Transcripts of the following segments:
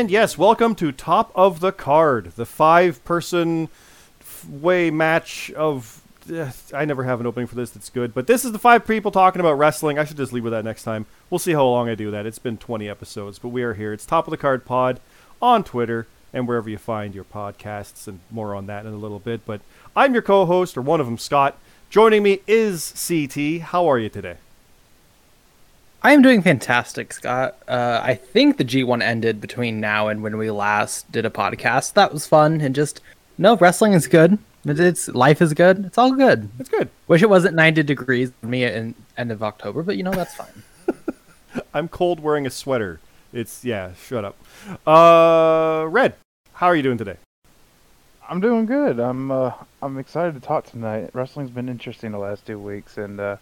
And yes, welcome to Top of the Card, the five person way match of. eh, I never have an opening for this that's good, but this is the five people talking about wrestling. I should just leave with that next time. We'll see how long I do that. It's been 20 episodes, but we are here. It's Top of the Card Pod on Twitter and wherever you find your podcasts, and more on that in a little bit. But I'm your co host, or one of them, Scott. Joining me is CT. How are you today? I am doing fantastic, Scott. Uh, I think the G1 ended between now and when we last did a podcast. That was fun, and just no wrestling is good. It- It's life is good. It's all good. It's good. Wish it wasn't 90 degrees for me in end of October, but you know that's fine. I'm cold wearing a sweater. It's yeah, shut up. Uh Red, how are you doing today? I'm doing good. I'm uh, I'm excited to talk tonight. Wrestling's been interesting the last two weeks, and uh,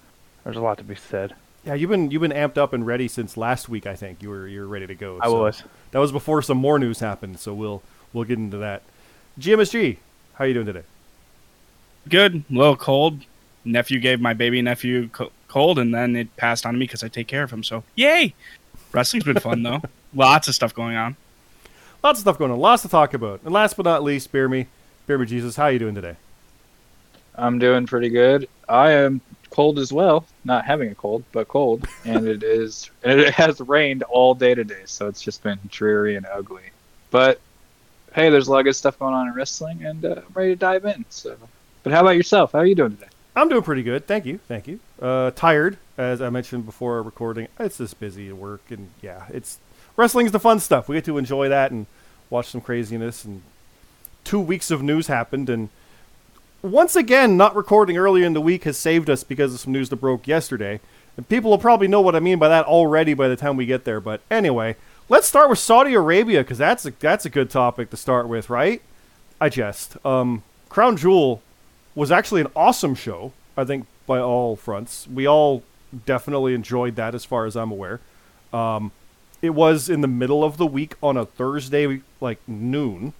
there's a lot to be said. Yeah, you've been you've been amped up and ready since last week, I think. You were you're ready to go. I so was. That was before some more news happened, so we'll we'll get into that. GMSG, how are you doing today? good. A little cold. Nephew gave my baby nephew co- cold, and then it passed on to me because I take care of him. So yay! Wrestling's been fun though. Lots of stuff going on. Lots of stuff going on, lots to talk about. And last but not least, Bear Me, Bear Me Jesus, how are you doing today? I'm doing pretty good. I am cold as well, not having a cold, but cold, and it is and it has rained all day today, so it's just been dreary and ugly. But hey, there's a lot of good stuff going on in wrestling, and uh, I'm ready to dive in. So, but how about yourself? How are you doing today? I'm doing pretty good, thank you, thank you. Uh, tired, as I mentioned before recording. It's just busy at work, and yeah, it's wrestling's the fun stuff. We get to enjoy that and watch some craziness. And two weeks of news happened, and once again, not recording earlier in the week has saved us because of some news that broke yesterday. And people will probably know what I mean by that already by the time we get there. But anyway, let's start with Saudi Arabia because that's a that's a good topic to start with, right? I jest. Um, Crown Jewel was actually an awesome show. I think by all fronts, we all definitely enjoyed that, as far as I'm aware. Um, it was in the middle of the week on a Thursday, like noon.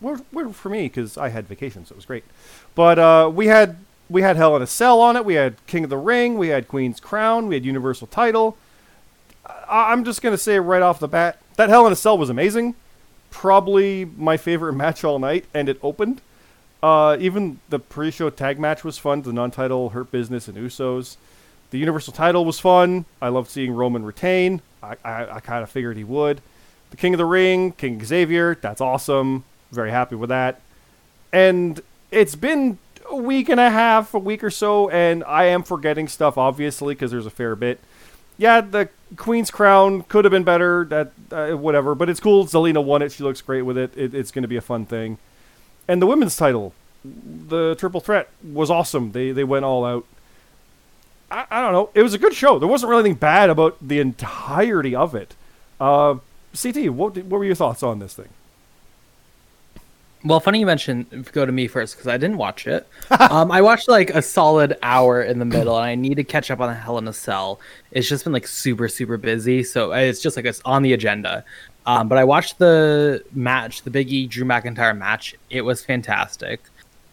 Weird, for me because I had vacation, so it was great. But uh, we had we had Hell in a Cell on it. We had King of the Ring. We had Queen's Crown. We had Universal Title. I- I'm just gonna say right off the bat that Hell in a Cell was amazing. Probably my favorite match all night, and it opened. Uh, even the pre-show tag match was fun. The non-title Hurt Business and Usos. The Universal title was fun. I loved seeing Roman retain. I, I, I kind of figured he would. The King of the Ring, King Xavier, that's awesome. Very happy with that. And it's been a week and a half, a week or so, and I am forgetting stuff, obviously, because there's a fair bit. Yeah, the Queen's Crown could have been better, that uh, whatever, but it's cool. Zelina won it. She looks great with it. it it's going to be a fun thing. And the women's title, the triple threat, was awesome. They they went all out. I, I don't know. It was a good show. There wasn't really anything bad about the entirety of it. Uh, CT, what what were your thoughts on this thing? Well, funny you mentioned go to me first because I didn't watch it. um, I watched like a solid hour in the middle, and I need to catch up on Hell in a Cell. It's just been like super, super busy, so it's just like it's on the agenda. Um, but I watched the match, the Big E Drew McIntyre match. It was fantastic.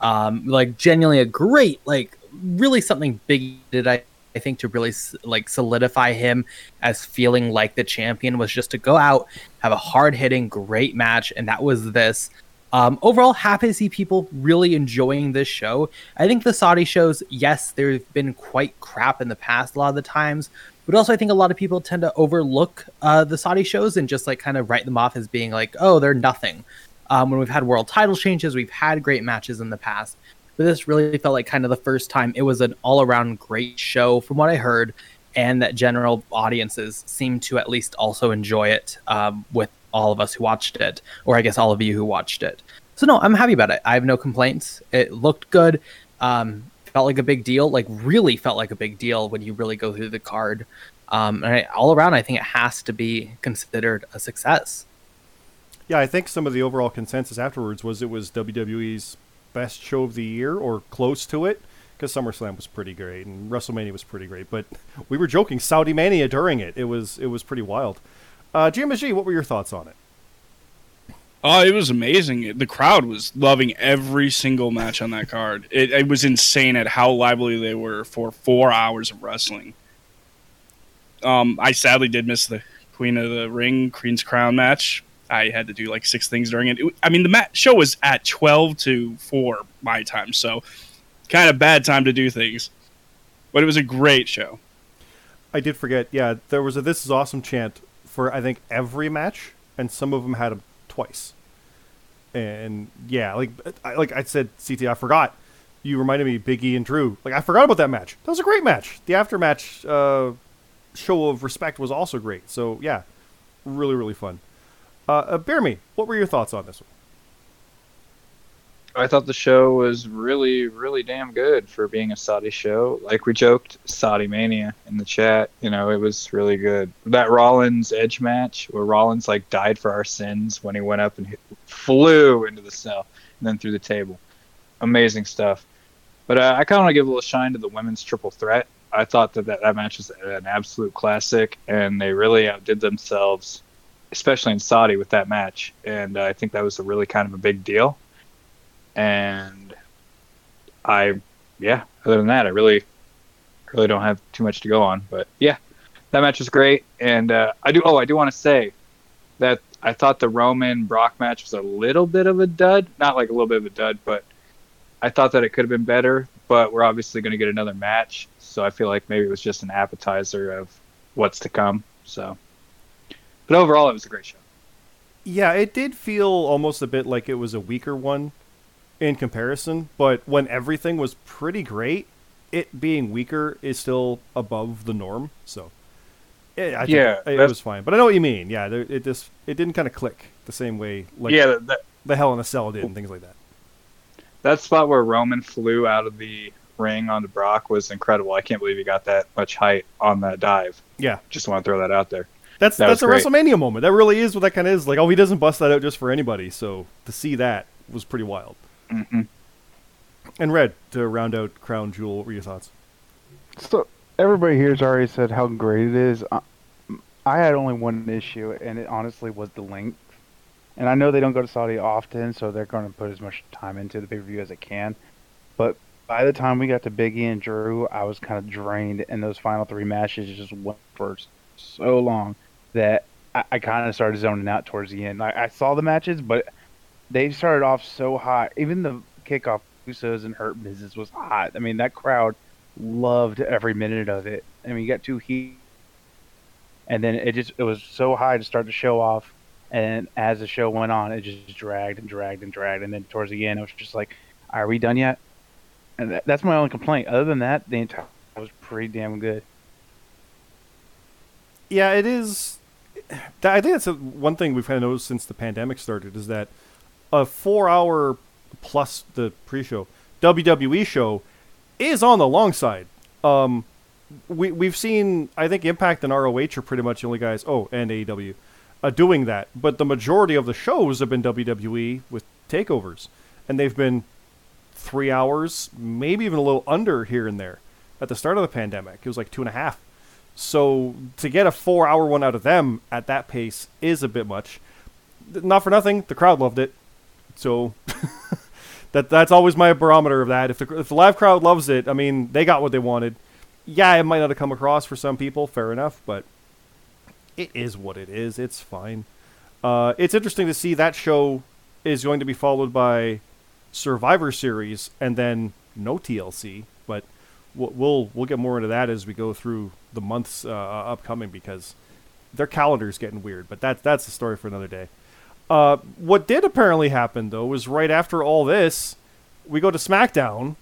Um, like genuinely a great, like really something big did I. I think to really like solidify him as feeling like the champion was just to go out, have a hard hitting, great match, and that was this. Um, overall, happy to see people really enjoying this show. I think the Saudi shows, yes, they've been quite crap in the past a lot of the times, but also I think a lot of people tend to overlook uh, the Saudi shows and just like kind of write them off as being like, oh, they're nothing. Um, when we've had world title changes, we've had great matches in the past, but this really felt like kind of the first time it was an all around great show from what I heard, and that general audiences seem to at least also enjoy it um, with all of us who watched it, or I guess all of you who watched it. So no, I'm happy about it. I have no complaints. It looked good. Um, felt like a big deal. Like really felt like a big deal when you really go through the card. Um, and I, all around, I think it has to be considered a success. Yeah, I think some of the overall consensus afterwards was it was WWE's best show of the year or close to it because SummerSlam was pretty great and WrestleMania was pretty great. But we were joking Saudi Mania during it. It was it was pretty wild. Uh, GMSG, what were your thoughts on it? Oh, it was amazing. The crowd was loving every single match on that card. It, it was insane at how lively they were for four hours of wrestling. Um, I sadly did miss the Queen of the Ring, Queen's Crown match. I had to do like six things during it. it I mean, the mat- show was at 12 to 4 my time, so kind of bad time to do things. But it was a great show. I did forget. Yeah, there was a "This is awesome" chant for I think every match, and some of them had him twice. And yeah, like I, like I said, CT, I forgot. You reminded me, Biggie and Drew. Like I forgot about that match. That was a great match. The aftermatch uh, show of respect was also great. So yeah, really really fun. Uh, uh, Bear me, what were your thoughts on this one? I thought the show was really, really damn good for being a Saudi show. Like we joked, Saudi Mania in the chat. You know, it was really good. That Rollins Edge match where Rollins like died for our sins when he went up and flew into the cell and then through the table. Amazing stuff. But uh, I kind of want to give a little shine to the women's triple threat. I thought that, that that match was an absolute classic, and they really outdid themselves, especially in Saudi with that match. And uh, I think that was a really kind of a big deal and I, yeah. Other than that, I really, really don't have too much to go on. But yeah, that match was great, and uh, I do. Oh, I do want to say that I thought the Roman Brock match was a little bit of a dud. Not like a little bit of a dud, but I thought that it could have been better. But we're obviously going to get another match, so I feel like maybe it was just an appetizer of what's to come. So, but overall, it was a great show. Yeah, it did feel almost a bit like it was a weaker one in comparison, but when everything was pretty great, it being weaker is still above the norm. So, yeah, I think Yeah, it, it was fine. But I know what you mean. Yeah, there, it just it didn't kind of click the same way like yeah, that, the Hell in a Cell did and things like that. that spot where Roman flew out of the ring onto Brock was incredible. I can't believe he got that much height on that dive. Yeah, Just want to throw that out there. that's That that's a great. WrestleMania moment. That really is what that kind of is. Like, oh, he doesn't bust that out just for anybody. So to see that was pretty wild. Hmm And Red to round out Crown Jewel. What were your thoughts? So everybody here's already said how great it is. I, I had only one issue, and it honestly was the length. And I know they don't go to Saudi often, so they're going to put as much time into the pay per view as they can. But by the time we got to Biggie and Drew, I was kind of drained, and those final three matches just went for so long that I, I kind of started zoning out towards the end. Like I saw the matches, but they started off so hot. Even the kickoff, Usos and Hurt Business was hot. I mean, that crowd loved every minute of it. I mean, you got two heat, and then it just it was so high to start the show off, and as the show went on, it just dragged and dragged and dragged, and then towards the end, it was just like, "Are we done yet?" And that, that's my only complaint. Other than that, the entire was pretty damn good. Yeah, it is. I think that's a, one thing we've kind of noticed since the pandemic started is that a four-hour plus the pre-show WWE show is on the long side. Um, we we've seen I think Impact and ROH are pretty much the only guys. Oh, and AEW, uh, doing that. But the majority of the shows have been WWE with takeovers, and they've been three hours, maybe even a little under here and there. At the start of the pandemic, it was like two and a half. So to get a four-hour one out of them at that pace is a bit much. Not for nothing, the crowd loved it. So that that's always my barometer of that. If the if the live crowd loves it, I mean, they got what they wanted. Yeah, it might not have come across for some people, fair enough, but it is what it is. It's fine. Uh, it's interesting to see that show is going to be followed by Survivor Series and then no TLC, but we'll we'll, get more into that as we go through the months uh, upcoming because their calendar's getting weird. But that's that's a story for another day. Uh, what did apparently happen though was right after all this, we go to SmackDown,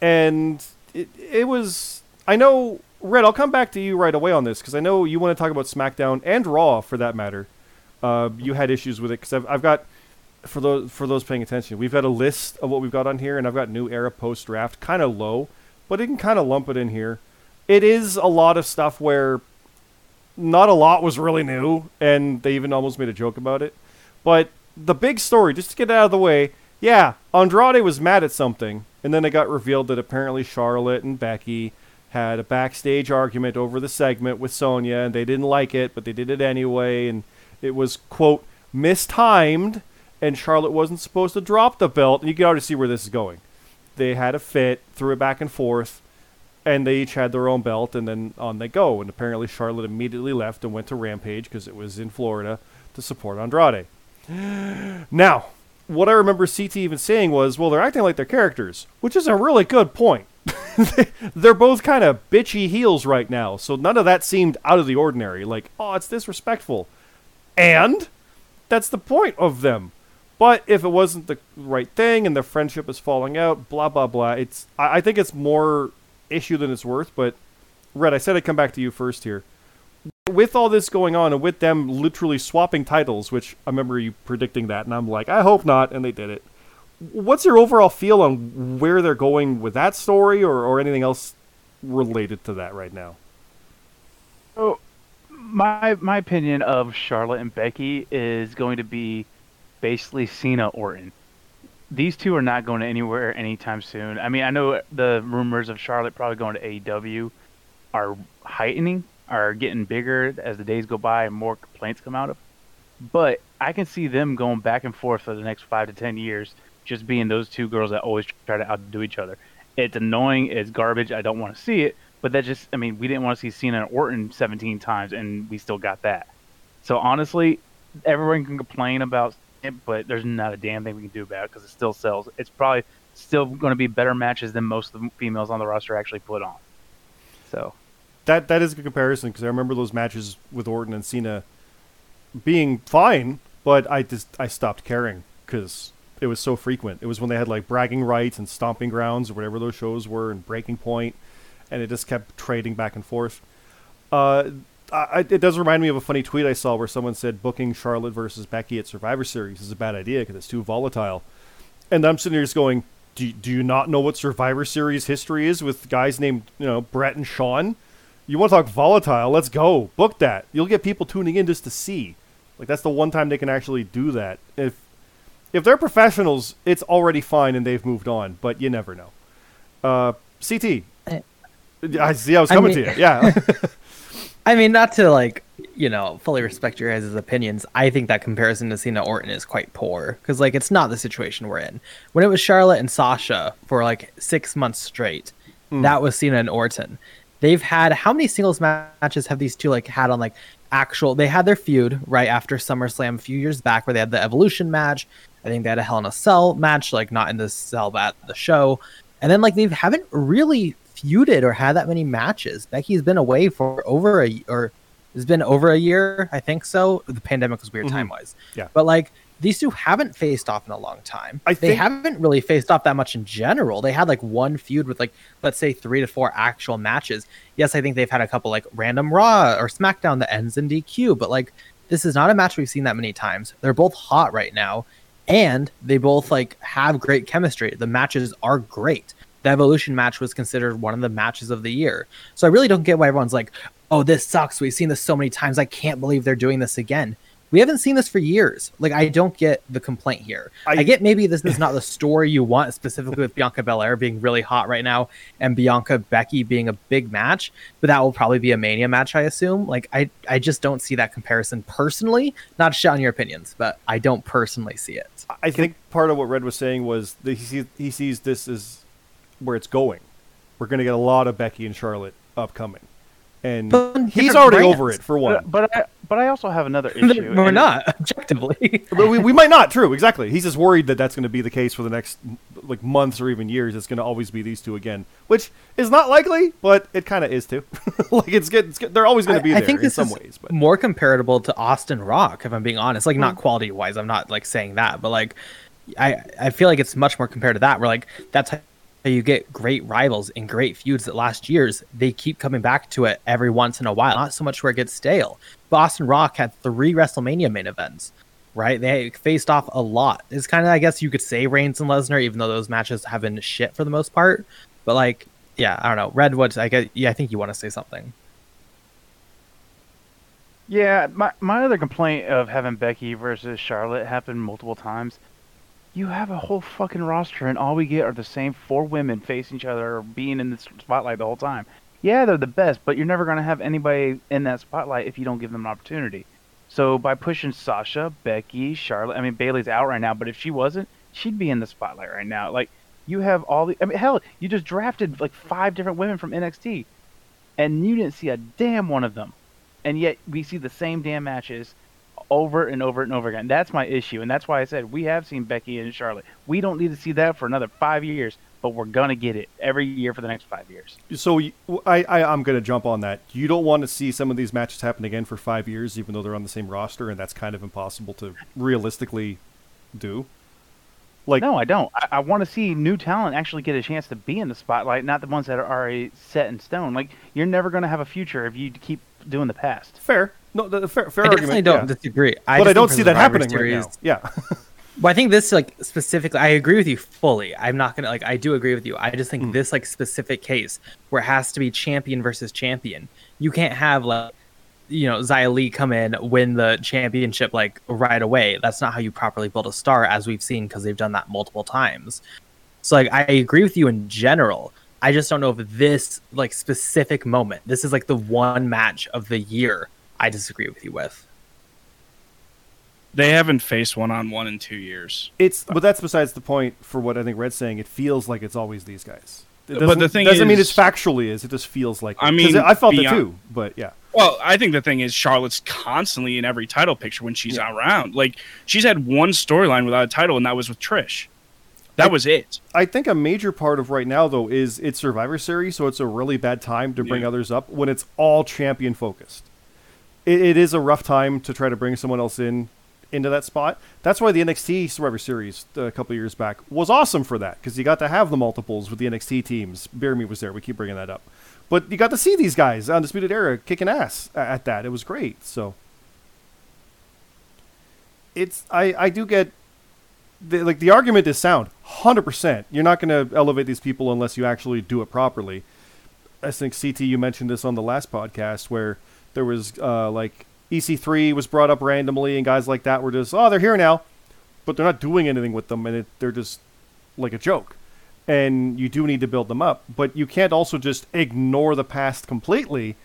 and it it was I know Red. I'll come back to you right away on this because I know you want to talk about SmackDown and Raw for that matter. Uh, you had issues with it because I've, I've got for those for those paying attention, we've got a list of what we've got on here, and I've got new era post draft, kind of low, but it can kind of lump it in here. It is a lot of stuff where not a lot was really new, and they even almost made a joke about it. But the big story, just to get it out of the way, yeah, Andrade was mad at something, and then it got revealed that apparently Charlotte and Becky had a backstage argument over the segment with Sonya, and they didn't like it, but they did it anyway, and it was quote mistimed, and Charlotte wasn't supposed to drop the belt, and you can already see where this is going. They had a fit, threw it back and forth, and they each had their own belt, and then on they go. And apparently, Charlotte immediately left and went to Rampage because it was in Florida to support Andrade. Now, what I remember CT even saying was, well, they're acting like their characters, which is a really good point. they're both kind of bitchy heels right now, so none of that seemed out of the ordinary. Like, oh, it's disrespectful. And that's the point of them. But if it wasn't the right thing and the friendship is falling out, blah blah blah. It's I, I think it's more issue than it's worth. But Red, I said I'd come back to you first here. With all this going on and with them literally swapping titles, which I remember you predicting that, and I'm like, I hope not, and they did it. What's your overall feel on where they're going with that story, or, or anything else related to that right now? So, my my opinion of Charlotte and Becky is going to be basically Cena Orton. These two are not going anywhere anytime soon. I mean, I know the rumors of Charlotte probably going to AEW are heightening, are getting bigger as the days go by and more complaints come out of. But I can see them going back and forth for the next five to ten years, just being those two girls that always try to outdo each other. It's annoying. It's garbage. I don't want to see it. But that just, I mean, we didn't want to see Cena and Orton 17 times, and we still got that. So honestly, everyone can complain about it, but there's not a damn thing we can do about it because it still sells. It's probably still going to be better matches than most of the females on the roster actually put on. So that that is a good comparison because I remember those matches with Orton and Cena being fine, but I just I stopped caring because it was so frequent. It was when they had like bragging rights and stomping grounds or whatever those shows were and breaking point, and it just kept trading back and forth. Uh, I, it does remind me of a funny tweet I saw where someone said booking Charlotte versus Becky at Survivor Series is a bad idea because it's too volatile. And I'm sitting here just going, do, do you not know what Survivor Series history is with guys named you know Brett and Sean? You want to talk volatile? Let's go. Book that. You'll get people tuning in just to see. Like that's the one time they can actually do that. If if they're professionals, it's already fine and they've moved on. But you never know. Uh, CT. I see. I was I coming mean- to you. Yeah. I mean, not to like, you know, fully respect your guys' opinions. I think that comparison to Cena Orton is quite poor because, like, it's not the situation we're in. When it was Charlotte and Sasha for like six months straight, that was Cena and Orton. They've had how many singles matches have these two like had on like actual? They had their feud right after SummerSlam a few years back where they had the Evolution match. I think they had a Hell in a Cell match, like not in the cell but at the show. And then like they haven't really feuded or had that many matches. Becky's been away for over a or it's been over a year, I think so. The pandemic was weird Mhm. time wise. Yeah. But like these two haven't faced off in a long time. I they haven't really faced off that much in general. They had like one feud with like let's say three to four actual matches. Yes, I think they've had a couple like random Raw or SmackDown that ends in DQ, but like this is not a match we've seen that many times. They're both hot right now, and they both like have great chemistry. The matches are great. The Evolution match was considered one of the matches of the year. So I really don't get why everyone's like, "Oh, this sucks. We've seen this so many times. I can't believe they're doing this again." We haven't seen this for years. Like I don't get the complaint here. I- I, get maybe this is not the story you want, specifically with Bianca Belair being really hot right now and Bianca Becky being a big match, but that will probably be a Mania match, I assume. Like I, I just don't see that comparison personally. Not to shit on your opinions, but I don't personally see it. I think part of what Red was saying was that he sees, he sees this as where it's going. We're going to get a lot of Becky and Charlotte upcoming, and But he's already brands. over it for one. But, but I but I also have another issue. We're not objectively. But we, we might not. True, exactly. He's just worried that that's going to be the case for the next like months or even years. It's going to always be these two again, which is not likely, but it kind of is too. like it's good. It's good. They're always going to be I there think in this some is ways. But more comparable to Austin Rock, if I'm being honest. Like not mm-hmm. quality wise, I'm not like saying that, but like I I feel like it's much more compared to that. Where like that's how you get great rivals and great feuds that last years they keep coming back to it every once in a while. Not so much where it gets stale. Austin Rock had three WrestleMania main events. Right, they faced off a lot. It's kind of, I guess, you could say Reigns and Lesnar, even though those matches have been shit for the most part. But like, yeah, I don't know. Redwood, I guess, yeah, I think you want to say something. Yeah, my my other complaint of having Becky versus Charlotte happen multiple times. You have a whole fucking roster, and all we get are the same four women facing each other or being in the spotlight the whole time. Yeah, they're the best, but you're never gonna have anybody in that spotlight if you don't give them an opportunity. So by pushing Sasha, Becky, Charlotte, I mean Bayley's out right now, but if she wasn't, she'd be in the spotlight right now. Like You have all the. I mean, hell, you just drafted like five different women from NXT, and you didn't see a damn one of them, and yet we see the same damn matches over and over and over again. That's my issue, and that's why I said we have seen Becky and Charlotte. We don't need to see that for another five years, but we're gonna get it every year for the next five years. So I, I'm gonna jump on that. You don't want to see some of these matches happen again for five years, even though they're on the same roster, and that's kind of impossible to realistically do. Like No, I don't. I, I want to see new talent actually get a chance to be in the spotlight, not the ones that are already set in stone. Like you're never gonna have a future if you keep doing the past. fair, no, the, fair, fair I argument. definitely don't yeah. disagree. I but I don't see that happening Series- right now. Yeah. Well, I think this like specifically, I agree with you fully. I'm not gonna like, I do agree with you. I just think hmm. this like specific case where it has to be champion versus champion. You can't have like, you know, Xia Li come in win the championship like right away. That's not how you properly build a star, as we've seen because they've done that multiple times. So like, I agree with you in general. I just don't know if this like specific moment, this is like the one match of the year. I disagree with you with. They haven't faced one on one in two years. It's but that's besides the point for what I think Red's saying. It feels like it's always these guys. It But the doesn't- thing doesn't mean it's factually is. It just feels like. I it. 'Cause mean, I felt it too. But yeah, Well, I think the thing is Charlotte's constantly in every title picture when she's around. Like she's had one storyline without a title, and that was with Trish. That I- was it. I think a major part of right now though is it's Survivor Series, so it's a really bad time to bring Yeah. others up when it's all champion focused. It, it is a rough time to try to bring someone else in into that spot. That's why the NXT Survivor Series uh, a couple years back was awesome for that because you got to have the multiples with the NXT teams. Bear Me was there. We keep bringing that up, but you got to see these guys Undisputed Era kicking ass at that. It was great. So it's I I do get the, like the argument is sound 100% you're not going to elevate these people unless you actually do it properly. I think ct you mentioned this on the last podcast where there was uh, like ec3 was brought up randomly and guys like that were just oh they're here now but they're not doing anything with them and it, they're just like a joke. And you do need to build them up but you can't also just ignore the past completely.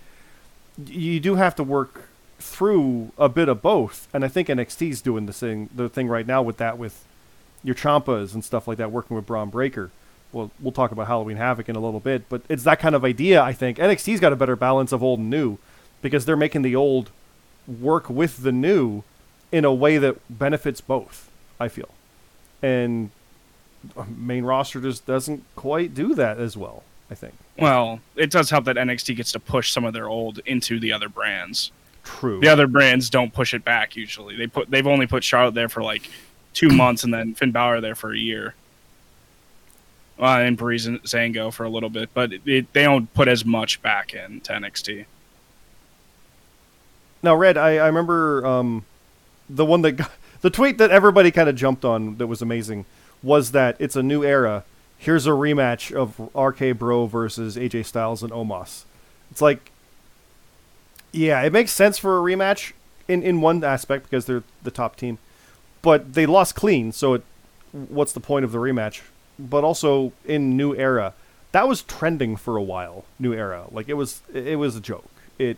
You do have to work through a bit of both and i think nxt's doing the thing the thing right now with that with your Ciampas and stuff like that, working with Bron Breakker. Well, we'll talk about Halloween Havoc in a little bit, but it's that kind of idea. I think NXT's got a better balance of old and new because they're making the old work with the new in a way that benefits both. I feel, and main roster just doesn't quite do that as well. I think. Well, it does help that NXT gets to push some of their old into the other brands. True. The other brands don't push it back usually. They put they've only put Charlotte there for like two months, and then Finn Balor there for a year. Well, and Breezango for a little bit, but it, it, they don't put as much back in to NXT. Now, Red, I, I remember um, the one that got, the tweet that everybody kind of jumped on that was amazing was that it's a new era. Here's a rematch of RK Bro versus AJ Styles and Omos. It's like, yeah, it makes sense for a rematch in, in one aspect because they're the top team, but they lost clean. So, it, what's the point of the rematch? But also in new era, that was trending for a while. New era, like it was, it was a joke. It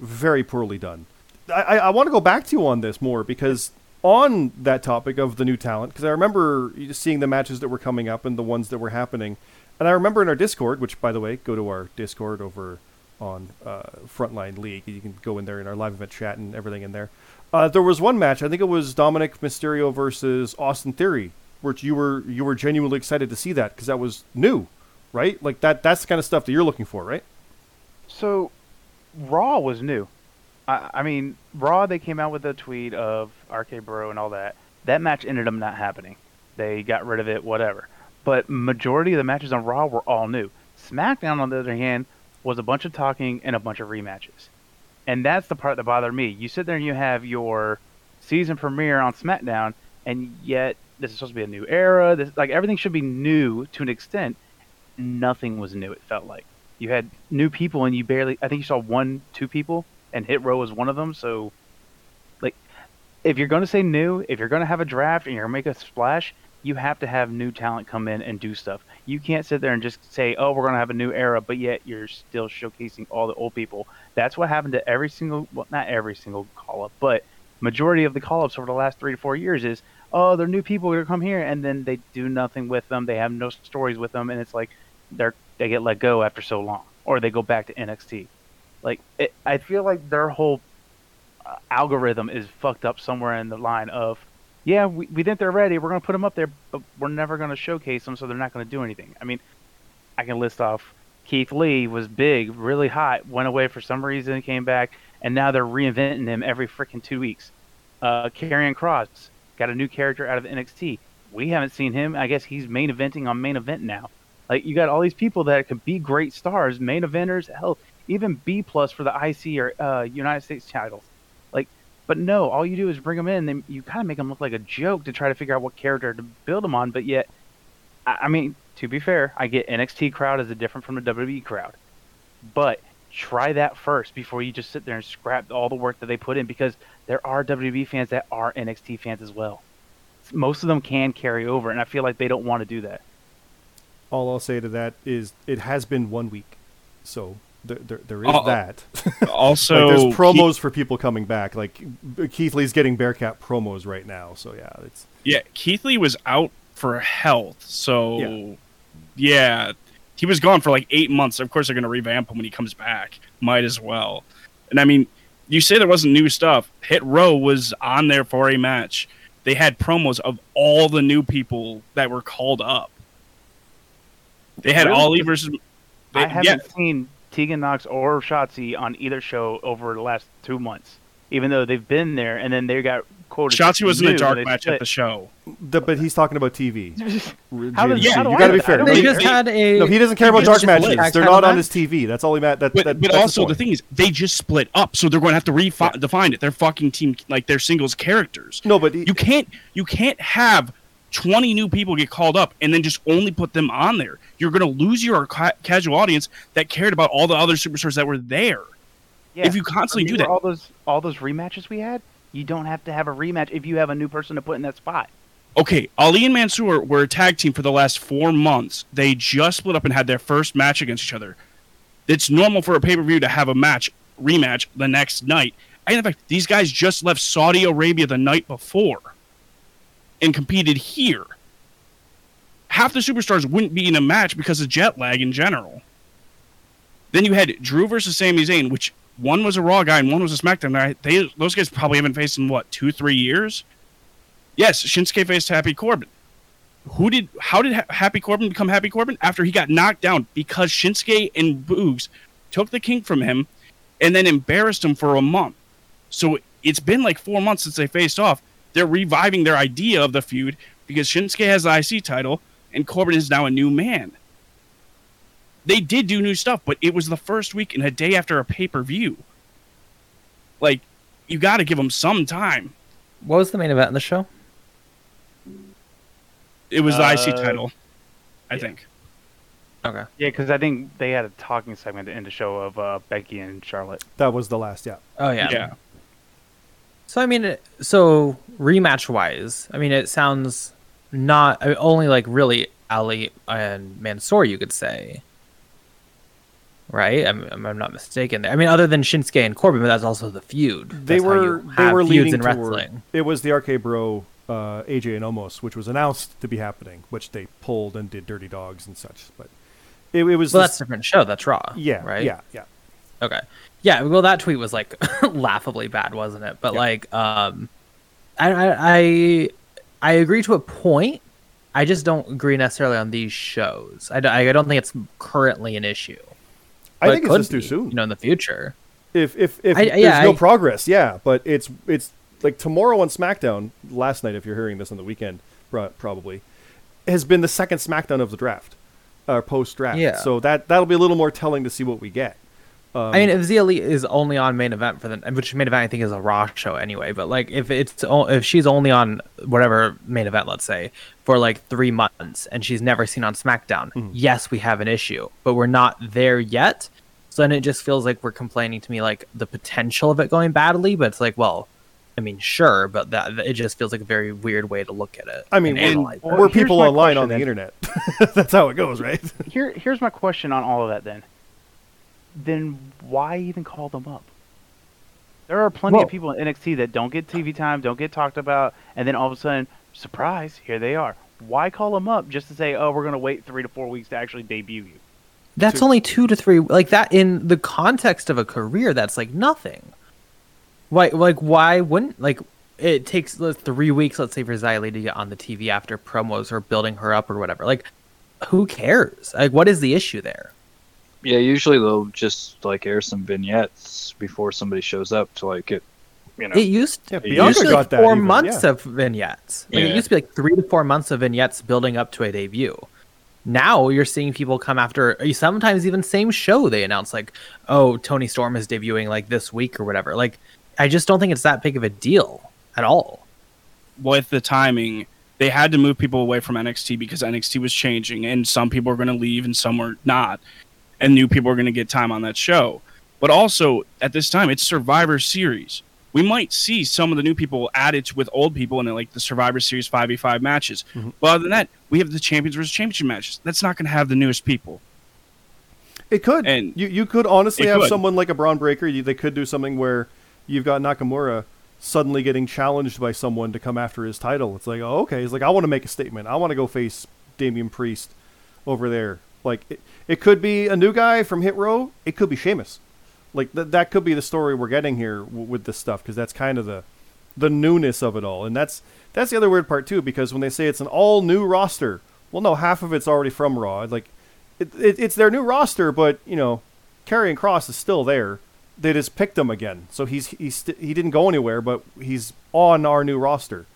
very poorly done. I, I, want to go back to you on this more because on that topic of the new talent, because I remember seeing the matches that were coming up and the ones that were happening, and I remember in our Discord, which by the way, go to our Discord over on uh, Frontline League. You can go in there in our live event chat and everything in there. Uh, there was one match. I think it was Dominic Mysterio versus Austin Theory, which you were you were genuinely excited to see that because that was new, right? Like that. That's the kind of stuff that you're looking for, right? So, Raw was new. I, I mean, Raw they came out with a tweet of RK Bro and all that. That match ended up not happening. They got rid of it, whatever. But majority of the matches on Raw were all new. SmackDown, on the other hand, was a bunch of talking and a bunch of rematches. And that's the part that bothered me. You sit there and you have your season premiere on SmackDown, and yet this is supposed to be a new era. This like everything should be new to an extent. Nothing was new. It felt like you had new people, and you barely. I think you saw one, two people, and Hit Row was one of them. So, like, if you're going to say new, if you're going to have a draft and you're going to make a splash, you have to have new talent come in and do stuff. You can't sit there and just say, "Oh, we're going to have a new era," but yet you're still showcasing all the old people. That's what happened to every single, well, not every single call up, but majority of the call ups over the last three to four years is, oh, they're new people gonna come here, and then they do nothing with them. They have no stories with them, and it's like they're they get let go after so long, or they go back to NXT. Like it, I feel like their whole uh, algorithm is fucked up somewhere in the line of, yeah, we, we think they're ready. We're gonna put them up there, but we're never gonna showcase them, so they're not gonna do anything. I mean, I can list off Keith Lee was big, really hot, went away for some reason, came back, and now they're reinventing him every freaking two weeks. Uh, Kross got a new character out of NXT. We haven't seen him. I guess he's main eventing on main event now. Like you got all these people that could be great stars, main eventers, hell, even B plus for the IC or uh, United States titles. But no, all you do is bring them in. And you kind of make them look like a joke to try to figure out what character to build them on. But yet, I, I mean, to be fair, I get NXT crowd is a different from the WWE crowd, but try that first before you just sit there and scrap all the work that they put in because there are WWE fans that are NXT fans as well. Most of them can carry over, and I feel like they don't want to do that. All I'll say to that is it has been one week, so there there, there is Uh, that. Also, like there's Keith- promos for people coming back. Like Keith Lee's getting Bearcat promos right now, so yeah, it's Yeah, Keith Lee was out for health, so Yeah. yeah. he was gone for like eight months. Of course, they're going to revamp him when he comes back. Might as well. And I mean, you say there wasn't new stuff. Hit Row was on there for a match. They had promos of all the new people that were called up. They had Really? Ali versus. They, I haven't yeah, seen Tegan Nox or Shotzi on either show over the last two months, even though they've been there, and then they got quoted. Shotzi was in new the dark match split. at the show. the, but he's talking about TV. How does- GMC. how do you I got to be fair. that? They They- just had a. no, he doesn't care about dark matches. split. They're not on his TV. That's all he meant. That, But, that, but that's also point. the thing is, they just split up, so they're going to have to refi- Yeah. define it. They're fucking team like they're singles characters. No, but he, You can't you can't have 20 new people get called up and then just only put them on there. You're going to lose your ca- casual audience that cared about all the other superstars that were there. Yeah. If you constantly do that, all those all those rematches we had, you don't have to have a rematch if you have a new person to put in that spot. okay, Ali and Mansoor were a tag team for the last 4 months. They just split up and had their first match against each other. It's normal for a pay-per-view to have a match rematch the next night. And in fact, these guys just left Saudi Arabia the night before and competed here. Half the superstars wouldn't be in a match because of jet lag in general. Then you had Drew versus Sami Zayn, which one was a Raw guy and one was a SmackDown guy. They those guys probably haven't faced in what two, three years. Yes, Shinsuke faced Happy Corbin. Who did? How did Ha- Happy Corbin become Happy Corbin after he got knocked down because Shinsuke and Boogs took the king from him and then embarrassed him for a month. So it's been like four months since they faced off. They're reviving their idea of the feud because Shinsuke has the IC title and Corbin is now a new man. They did do new stuff, but it was the first week and a day after a pay per view. Like, you got to give them some time. What was the main event in the show? It was the IC Uh, title, I yeah. think. Okay. Yeah, because I think they had a talking segment in the show of uh, Becky and Charlotte. that was the last. Yeah, Oh yeah. yeah. So I mean, so rematch wise, I mean, it sounds not I mean, only like really Ali and Mansoor, you could say, right? I'm, I'm not mistaken. There. I mean, other than Shinsuke and Corbin, but that's also the feud. they That's how were they were feuds leading in toward. wrestling. It was the RK Bro, uh, AJ and Omos, which was announced to be happening, which they pulled and did Dirty Dogs and such. But it, it was Well, this- that's a different show. That's Raw. yeah, Right. yeah, yeah. Okay. Yeah, well that tweet was like laughably bad, wasn't it? But Yeah. like um I, I I agree to a point. I just don't agree necessarily on these shows. I, I don't think it's currently an issue. I think it it's just too soon. You know, in the future. if if if I- there's yeah, no I- progress, yeah, but it's it's like tomorrow on SmackDown, last night if you're hearing this on the weekend, probably has been the second SmackDown of the draft, uh, post draft. Yeah. So that that'll be a little more telling to see what we get. Um, I mean, if the is only on main event for the, which main event I think is a Raw show anyway, but like if it's if she's only on whatever main event, let's say for like three months and she's never seen on SmackDown, Mhm. yes, we have an issue, but we're not there yet. So then it just feels like we're complaining to me like the potential of it going badly, but it's like, well, I mean, sure, but that it just feels like a very weird way to look at it. I mean, and and analyze it. Well, we're here's people online question on the then. internet. That's how it goes, right? Here, here's my question on all of that. Then, then why even call them up? There are plenty of people in NXT that don't get TV time, don't get talked about, and then all of a sudden surprise, here they are. Why call them up just to say, oh, we're going to wait three to four weeks to actually debut you? That's only two to three. Like that in the context of a career, that's like nothing. Why? Like why wouldn't like it takes like, three weeks, let's say, for Xia Li to get on the TV after promos or building her up or whatever. Like, who cares? Like, what is the issue there? Yeah, usually they'll just like air some vignettes before somebody shows up to like get, you know. It used Yeah, Bianca used to be got like four even, months yeah. of vignettes. Like, Yeah. It used to be like three to four months of vignettes building up to a debut. Now you're seeing people come after sometimes even same show they announce like, oh, Toni Storm is debuting like this week or whatever. Like, I just don't think it's that big of a deal at all. with the timing, they had to move people away from NXT because NXT was changing, and some people were going to leave and some were not, and new people were going to get time on that show. But also at this time, it's Survivor Series. We might see some of the new people added with old people in like the Survivor Series five v five matches. Mhm. But other than that, we have the champions versus championship matches. That's not going to have the newest people. It could. And- you you could honestly have could. someone like a Bron Breakker. You, they could do something where you've got Nakamura suddenly getting challenged by someone to come after his title. It's like, oh, okay. He's like, I want to make a statement. I want to go face Damian Priest over there. Like, it, it could be a new guy from Hit Row. It could be Sheamus. Like th- that could be the story we're getting here w- with this stuff because that's kind of the the newness of it all, and that's that's the other weird part too. Because when they say it's an all new roster, well, no, half of it's already from Raw. Like, it, it, it's their new roster, but you know, Karrion Kross is still there. They just picked him again, so he's he's st- he didn't go anywhere, but he's on our new roster.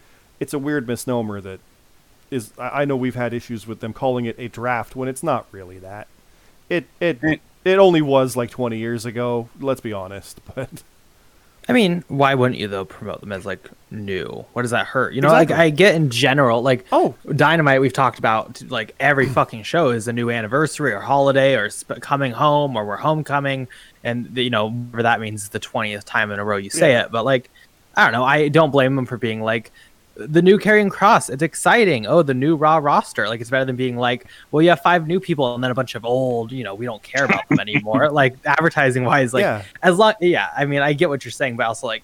It's a weird misnomer that is. I I know we've had issues with them calling it a draft when it's not really that. It it Right. it only was like 20 years ago. Let's be honest, but I mean, why wouldn't you though promote them as like new? What does that hurt? You know, like I get in general, like Oh. Dynamite. We've talked about like every fucking show is a new anniversary or holiday or sp- coming home or we're homecoming, and you know whatever that means the twentieth time in a row you say Yeah. it. But like, I don't know. I don't blame them for being like the new Karrion Kross. It's exciting. Oh, the new Raw roster. Like it's better than being like, well, you have five new people and then a bunch of old. You know, we don't care about them anymore. like advertising wise, like Yeah. as long yeah i mean i get what you're saying but also like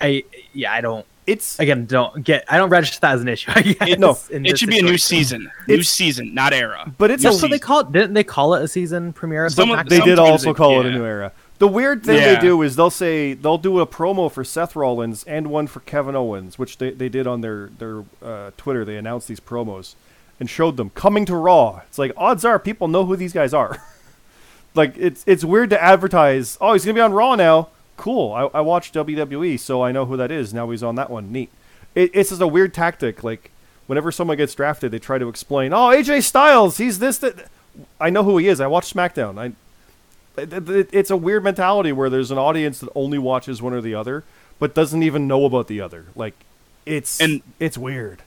i yeah i don't it's again don't get i don't register that as an issue I guess, no, It this should be a new season, new It's- season, not era. but it's no, a, so they call it didn't they call it a season premiere Some Some they did also they- call it a new era. The weird thing Yeah. they do is they'll say they'll do a promo for Seth Rollins and one for Kevin Owens, which they, they did on their their uh, Twitter. They announced these promos and showed them coming to Raw. It's like odds are people know who these guys are. like it's it's weird to advertise. Oh, he's gonna be on Raw now. Cool. I, I watch WWE, so I know who that is. Now he's on that one. Neat. It, it's just a weird tactic. Like whenever someone gets drafted, they try to explain. Oh, AJ Styles. He's this. That. I know who he is. I watch SmackDown. I it's a weird mentality where there's an audience that only watches one or the other, but doesn't even know about the other. Like, it's And- it's weird.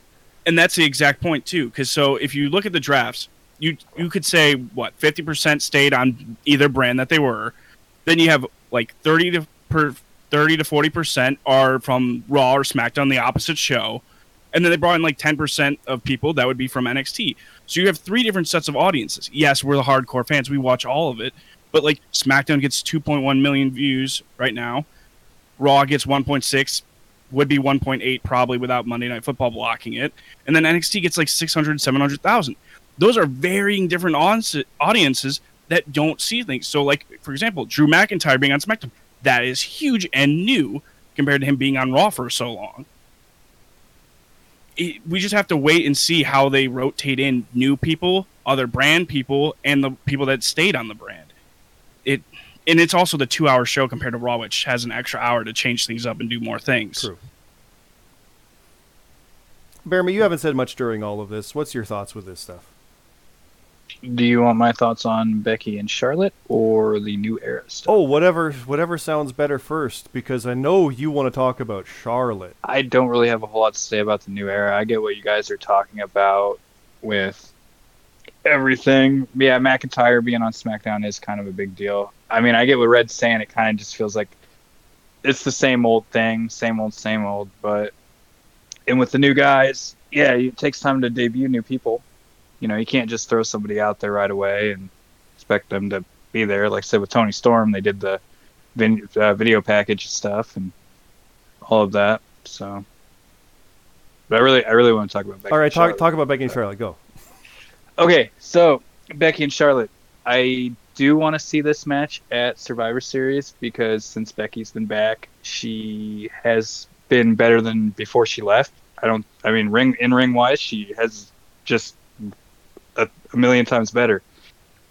and that's the exact point too because so if you look at the drafts you you could say what 50% stayed on either brand that they were. Then you have like 30 to per 30 to 40% are from raw or smackdown the opposite show. And then they brought in like 10% of people that would be from NXT so you have three different sets of audiences. Yes we're the hardcore fans. We watch all of it but like smackdown gets 2.1 million views right now raw gets 1.6 would be 1.8 probably without Monday Night Football blocking it. And then NXT gets like 600, 700,000. Those are varying different audiences that don't see things. So, like, for example, Drew McIntyre being on SmackDown, that is huge and new compared to him being on Raw for so long. It, we just have to wait and see how they rotate in new people, other brand people, and the people that stayed on the brand. It and it's also the two hour show compared to Raw, which has an extra hour to change things up and do more things. True. Bearmy, you haven't said much during all of this. What's your thoughts with this stuff? Do you want my thoughts on Becky and Charlotte or the new era stuff? Oh, whatever whatever sounds better first, because I know you want to talk about Charlotte. I don't really have a whole lot to say about the new era. I get what you guys are talking about with everything. Yeah, McIntyre being on SmackDown is kind of a big deal. I mean, I get what Red's saying. It kind of just feels like it's the same old thing, same old, same old. But and with the new guys, yeah, it takes time to debut new people. You know, you can't just throw somebody out there right away and expect them to be there. Like I said with Toni Storm, they did the vin- uh, video package stuff and all of that. So But I really, I really want to talk about Becky. All right, talk Charlotte. talk about Becky and Charlotte. Go. Okay, so Becky and Charlotte, I do want to see this match at Survivor Series because since Becky's been back, she has been better than before she left. I don't, I mean, ring in ring wise, she has just a, a million times better.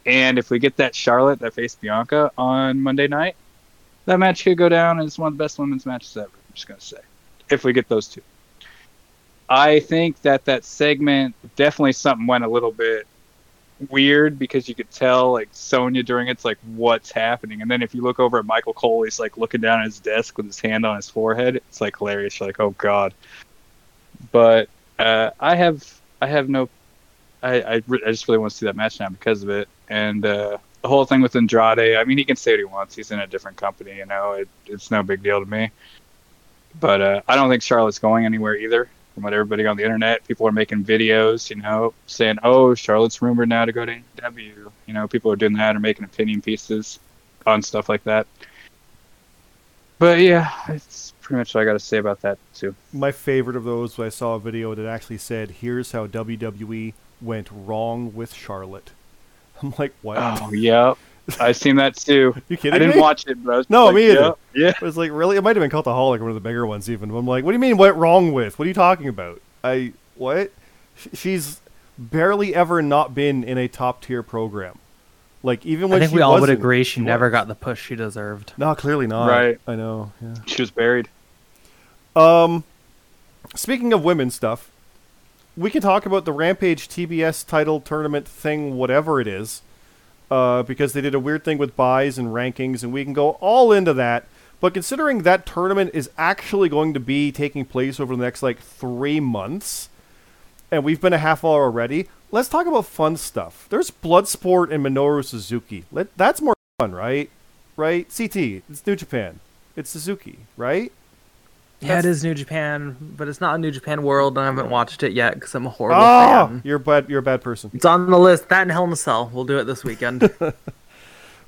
And if we get that Charlotte that faced Bianca on Monday night, that match could go down as one of the best women's matches ever. I'm just gonna say, if we get those two. I think that that segment definitely something went a little bit weird because you could tell like Sonya during it's like what's happening, and then if you look over at Michael Cole, he's like looking down at his desk with his hand on his forehead. It's like hilarious. You're like, oh god. But uh, I have I have no, I I, re- I just really want to see that match now because of it, and uh, the whole thing with Andrade. I mean, he can say what he wants. He's in a different company, you know. It, it's no big deal to me. But uh, I don't think Charlotte's going anywhere either from what everybody on the internet, people are making videos, you know, saying, "Oh, Charlotte's rumored now to go to AEW." You know, people are doing that or making opinion pieces on stuff like that. But yeah, it's pretty much what I got to say about that too. My favorite of those, was I saw a video that actually said, "Here's how WWE went wrong with Charlotte." I'm like, what? Oh, yeah, I seen that too. you kidding I didn't me? watch it, but I was No, like, me either. Yeah, yeah. It was like, really? It might have been Cultaholic, one of the bigger ones, even. But I'm like, what do you mean, went wrong with? What are you talking about? I what? She's barely ever not been in a top tier program. Like even I when think she we all would agree she never got the push she deserved. No, clearly not. Right. I know. Yeah. She was buried. Um, speaking of women stuff, we can talk about the Rampage TBS title tournament thing, whatever it is, uh, because they did a weird thing with buys and rankings, and we can go all into that. But considering that tournament is actually going to be taking place over the next like three months, and we've been a half hour already, let's talk about fun stuff. There's Bloodsport and Minoru Suzuki. Let, that's more fun, right? Right? CT. It's New Japan. It's Suzuki, right? Yeah, That's- it is New Japan, but it's not a New Japan World, and I haven't watched it yet because I'm a horrible Oh, fan. you're bad. You're a bad person. It's on the list. That and Hell in a Cell. We'll do it this weekend.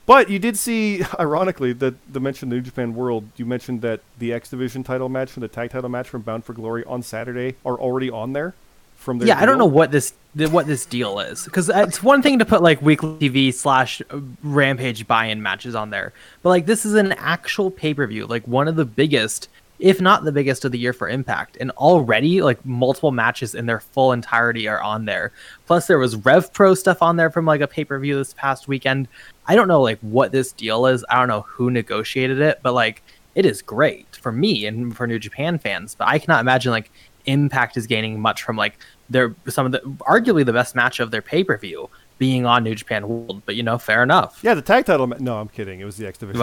But you did see, ironically, that the mention of New Japan World. You mentioned that the X Division title match and the tag title match from Bound for Glory on Saturday are already on there. From their yeah, I don't know what this what this deal is because it's one thing to put like weekly TV slash uh, Rampage buy-in matches on there, but like this is an actual pay-per-view, like one of the biggest, if not the biggest of the year for Impact, and already like multiple matches in their full entirety are on there. Plus, there was Rev Pro stuff on there from like a pay-per-view this past weekend. I don't know like what this deal is. I don't know who negotiated it, but like it is great for me and for New Japan fans. But I cannot imagine like Impact is gaining much from like their some of the arguably the best match of their pay per view being on New Japan World. But you know, fair enough. Yeah, the tag title. Ma- no, I'm kidding. It was the X Division.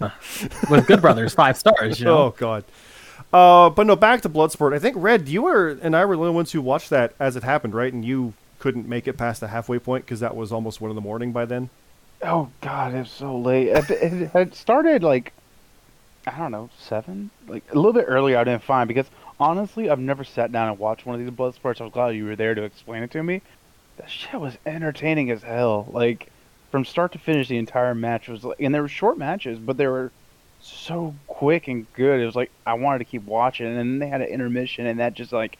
With Good Brothers, five stars. You know, Oh God. Uh, but no, back to Bloodsport. I think Red, you were and I were the only ones who watched that as it happened, right? And you couldn't make it past the halfway point because that was almost one in the morning by then. Oh God, it's so late. It, it had started like I don't know seven, like a little bit earlier. I didn't find because honestly, I've never sat down and watched one of these blood sports. I was glad you were there to explain it to me. That shit was entertaining as hell. Like from start to finish, the entire match was like, and they were short matches, but they were so quick and good. It was like I wanted to keep watching, and then they had an intermission, and that just like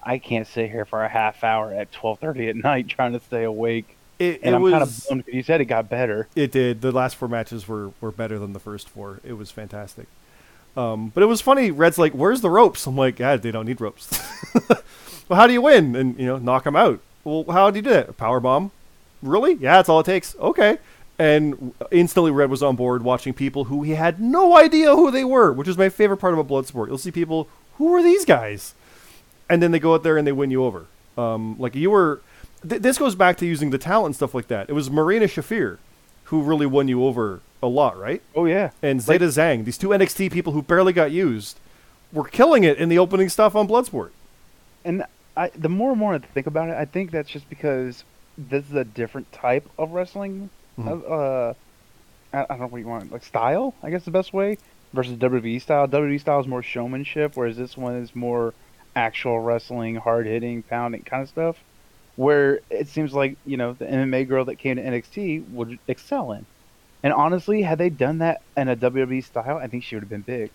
I can't sit here for a half hour at twelve thirty at night trying to stay awake. It, And it I'm was. kind of bummed you said it got better. It did. The last four matches were, were better than the first four. It was fantastic. Um, but it was funny. Red's like, "Where's the ropes?" I'm like, "God, they don't need ropes." well, how do you win? And you know, knock them out. Well, how do you do that? Power bomb? Really? Yeah, that's all it takes. Okay. And instantly, Red was on board watching people who he had no idea who they were, which is my favorite part about Bloodsport. You'll see people, who are these guys? And then they go out there and they win you over. Um, like you were. Th- this goes back to using the talent and stuff like that. It was Marina Shafir who really won you over a lot, right? Oh yeah. And Zeta Zhang, these two NXT people who barely got used, were killing it in the opening stuff on Bloodsport. And I, the more and more I think about it, I think that's just because this is a different type of wrestling. Mhm. Uh, I, I don't know what you want, like style. I guess the best way versus WWE style. WWE style is more showmanship, whereas this one is more actual wrestling, hard hitting, pounding kind of stuff. Where it seems like you know the MMA girl that came to NXT would excel in. And honestly, had they done that in a WWE style, I think she would have been big.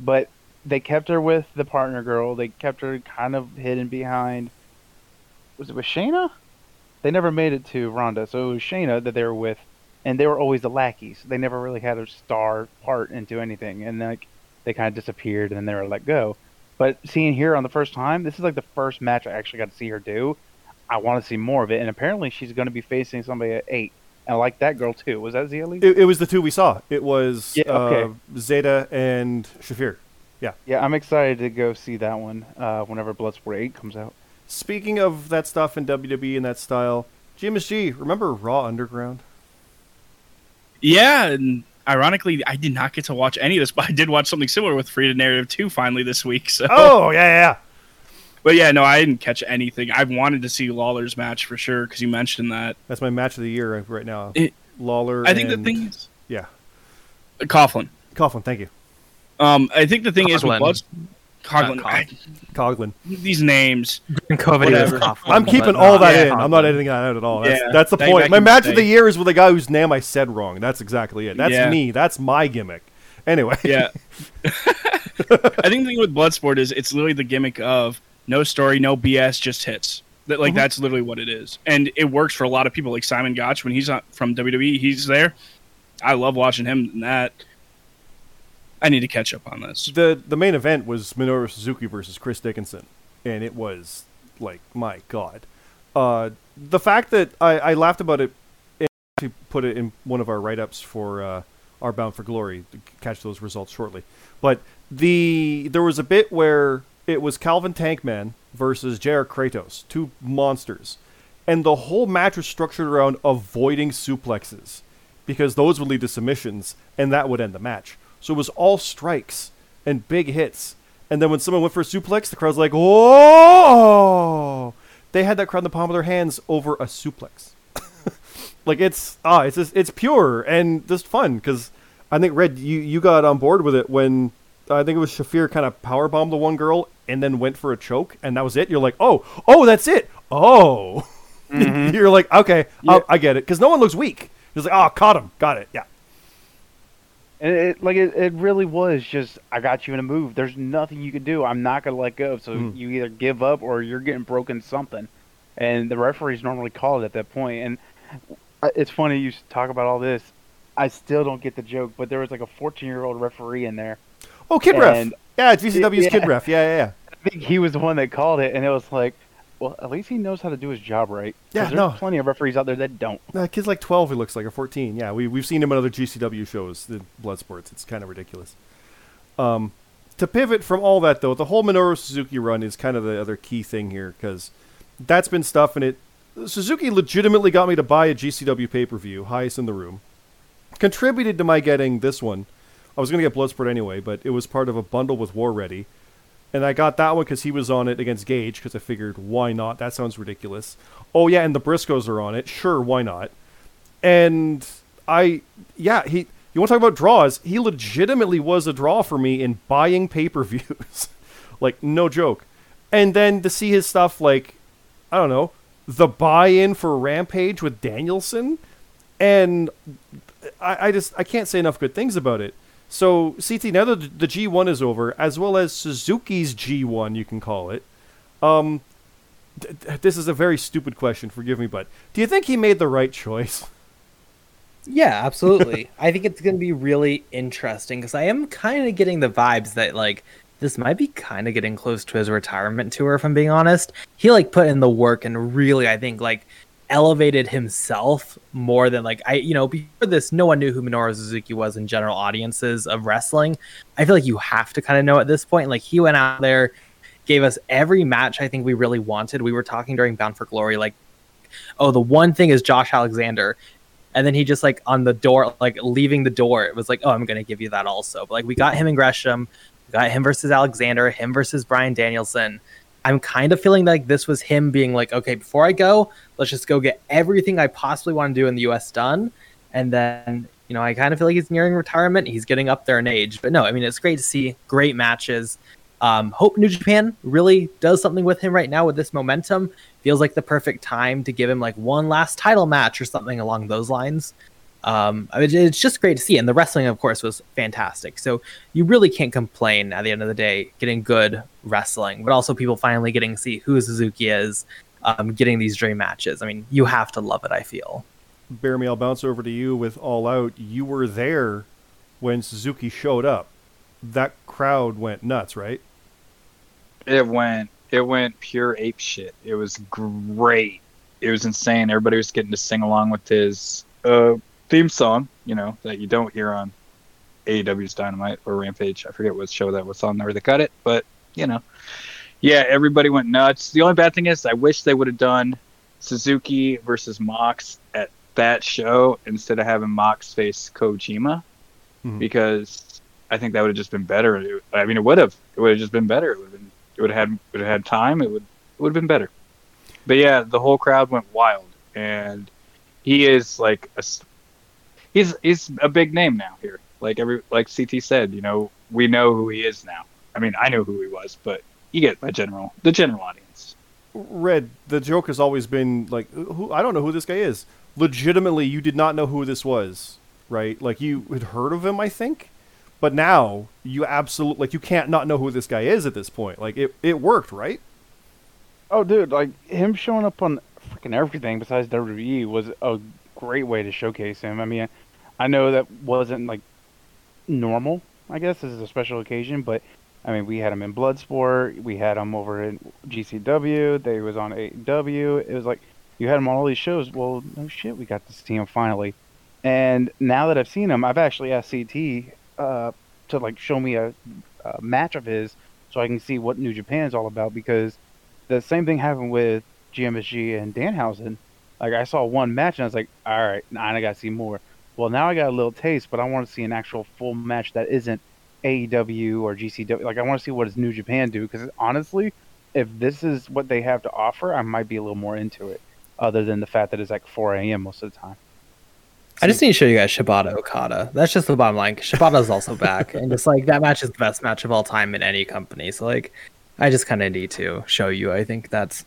But they kept her with the partner girl. They kept her kind of hidden behind. Was it with Shayna? They never made it to Ronda, so it was Shayna that they were with, and they were always the lackeys. They never really had a star part into anything, and like they kind of disappeared and then they were let go. But seeing here on the first time, this is like the first match I actually got to see her do. I want to see more of it, and apparently she's going to be facing somebody at eight. And I like that girl too. Was that Xia Li? It, it was the two we saw. It was Yeah, okay. uh, Zeta and Shafir. Yeah, Yeah, I'm excited to go see that one uh, whenever Bloodsport 8 comes out. Speaking of that stuff in WWE and that style, GMSG, remember Raw Underground? Yeah, and ironically, I did not get to watch any of this, but I did watch something similar with Freedom Narrative 2 finally this week. So, Oh, yeah, yeah, yeah. but yeah, no, I didn't catch anything. I wanted to see Lawler's match for sure because you mentioned that. That's my match of the year right now. It- Lawler. I think the thing is, Yeah. Coughlin. Coughlin, thank you. Um, I think the thing is with Coughlin. Bloods, Coughlin. Not I- Coughlin. these names. COVID Whatever. Coughlin, I'm keeping all that yeah, in. I'm not Coughlin. editing that out at all. That's, Yeah, that's the point. My match the of the year is with a guy whose name I said wrong. That's exactly it. That's Yeah. me. That's my gimmick. Anyway. Yeah. I think the thing with Bloodsport is it's literally the gimmick of no story, no BS, just hits. That like Mhm. that's literally what it is, and it works for a lot of people. Like Simon Gotch when he's on, from WWE, he's there. I love watching him in that. I need to catch up on this. the the main event was Minoru Suzuki versus Chris Dickinson, and it was like my god. Uh, the fact that I, I laughed about it, and put it in one of our write ups for uh, our Bound for Glory. Catch those results shortly, but the there was a bit where it was Calvin Tankman versus JR Kratos, two monsters, and the whole match was structured around avoiding suplexes because those would lead to submissions, and that would end the match. So it was all strikes and big hits. And then when someone went for a suplex, the crowd's like, "Oh!" They had that crowd in the palm of their hands over a suplex. like it's ah, it's just, it's pure and just fun because I think Red, you you got on board with it when I think it was Shafir kind of power bombed the one girl and then went for a choke and that was it. You're like, oh, oh, that's it. Oh, you're like, okay, oh, I get it because no one looks weak. He's like, oh, caught him, got it, yeah. And it like it, it really was just I got you in a move. There's nothing you can do. I'm not gonna let go. So Mm. you either give up or you're getting broken something. And the referees normally call it at that point. And uh, it's funny you talk about all this. I still don't get the joke, but there was like a 14 year old referee in there. Oh, Kid Ref. Yeah, it's GCW's Yeah. Kid Ref. Yeah, yeah, yeah. I think he was the one that called it, and it was like, well, at least he knows how to do his job right. Yeah, there's no. plenty of referees out there that don't. No, kid's like 12, he looks like, or 14. Yeah, we, we've seen him in other GCW shows, the Bloodsports. It's kind of ridiculous. Um, to pivot from all that, though, the whole Minoru Suzuki run is kind of the other key thing here, because that's been stuff, and it. Suzuki legitimately got me to buy a GCW pay per view, highest in the room. Contributed to my getting this one. I was going to get Bloodsport anyway, but it was part of a bundle with War Ready. And I got that one because he was on it against Gage because I figured, why not? That sounds ridiculous. Oh, yeah, and the Briscoes are on it. Sure, why not? And I, yeah, he, you want to talk about draws? He legitimately was a draw for me in buying pay per views. like, no joke. And then to see his stuff like, I don't know, the buy in for Rampage with Danielson. And I, I just, I can't say enough good things about it. So, CT, now that the G1 is over, as well as Suzuki's G1, you can call it, um, th- th- this is a very stupid question, forgive me, but do you think he made the right choice? Yeah, absolutely. I think it's going to be really interesting because I am kind of getting the vibes that like this might be kind of getting close to his retirement tour. If I'm being honest, he like put in the work and really, I think like elevated himself more than like I, you know, before this, no one knew who Minoru Suzuki was in general audiences of wrestling. I feel like you have to kind of know at this point. Like he went out there, gave us every match I think we really wanted. We were talking during Bound for Glory, like, oh, the one thing is Josh Alexander and then he just like on the door like leaving the door it was like oh i'm gonna give you that also but like we got him in gresham got him versus alexander him versus bryan danielson i'm kind of feeling like this was him being like okay before i go let's just go get everything i possibly want to do in the us done and then you know i kind of feel like he's nearing retirement he's getting up there in age but no i mean it's great to see great matches um, hope New Japan really does something with him right now with this momentum. Feels like the perfect time to give him like one last title match or something along those lines. Um, I mean, it's just great to see, and the wrestling, of course, was fantastic. So you really can't complain at the end of the day, getting good wrestling, but also people finally getting to see who Suzuki is, um, getting these dream matches. I mean, you have to love it. I feel. Bear me, I'll bounce over to you with All Out. You were there when Suzuki showed up. That crowd went nuts, right? It went it went pure ape shit. It was great. It was insane. Everybody was getting to sing along with his uh, theme song, you know, that you don't hear on AEW's Dynamite or Rampage. I forget what show that was on there. They cut it, but you know, yeah, everybody went nuts. The only bad thing is, I wish they would have done Suzuki versus Mox at that show instead of having Mox face Kojima, Mhm. because I think that would have just been better. I mean, it would have. It would have just been better. It would have been. It would have had. Would have had time. It would. It would have been better. But yeah, the whole crowd went wild, and he is like a. s- He's he's a big name now here. Like every like CT said, you know, we know who he is now. I mean, I know who he was, but you get my general the general audience. Red, the joke has always been like, who? I don't know who this guy is. Legitimately, you did not know who this was, right? Like you had heard of him, I think, but now you absolutely like you can't not know who this guy is at this point. Like it, it worked, right? Oh, dude, like him showing up on freaking everything besides WWE was a great way to showcase him. I mean, I know that wasn't like normal. I guess this is a special occasion, but I mean, we had him in Bloodsport, we had him over in GCW, they was on AEW. It was like you had him on all these shows. Well, no shit, we got to see him finally. And now that I've seen him, I've actually asked CT uh, to like show me a, a match of his so I can see what New Japan's all about because the same thing happened with GMSG and Danhausen. Like I saw one match and I was like, all right, I gotta see more. Well, now I got a little taste, but I want to see an actual full match that isn't AEW or GCW. Like I want to see what does New Japan do because honestly, if this is what they have to offer, I might be a little more into it. Other than the fact that it's like 4 a.m. most of the time. I just need to show you guys Shibata Okada. That's just the bottom line. Shibata's also back, and just like that match is the best match of all time in any company. So like, I just kind of need to show you. I think that's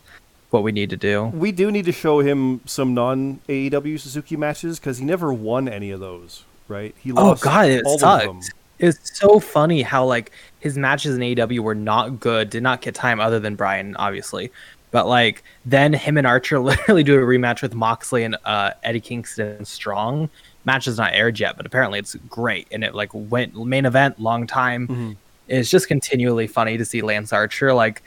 what we need to do. We do need to show him some non AEW Suzuki matches because he never won any of those, right? He Oh lost god, it all of them. It's so funny how like his matches in AEW were not good, did not get time other than Brian, obviously. But like then him and Archer literally do a rematch with Moxley and uh, Eddie Kingston Strong. Match is not aired yet, but apparently it's great and it like went main event long time. Mhm. It's just continually funny to see Lance Archer like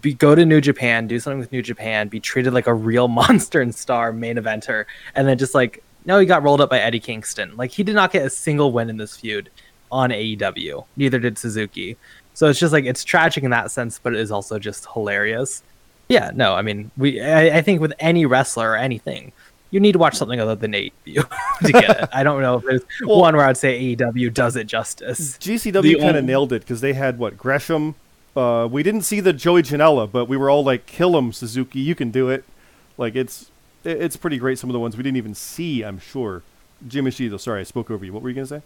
be go to New Japan, do something with New Japan, be treated like a real monster and star main eventer, and then just like no, he got rolled up by Eddie Kingston. Like he did not get a single win in this feud on AEW. Neither did Suzuki. So it's just like it's tragic in that sense, but it is also just hilarious. Yeah, no, I mean, we I, I think with any wrestler or anything, you need to watch something other than AEW to get it. I don't know if there's Well- one where I'd say AEW does it justice. GCW kind of nailed it because they had what Gresham. Uh, we didn't see the Joey Janela, but we were all like, "Kill him, Suzuki! You can do it!" Like it's it- it's pretty great. Some of the ones we didn't even see, I'm sure. Jimmy though, sorry, I spoke over you. What were you gonna say?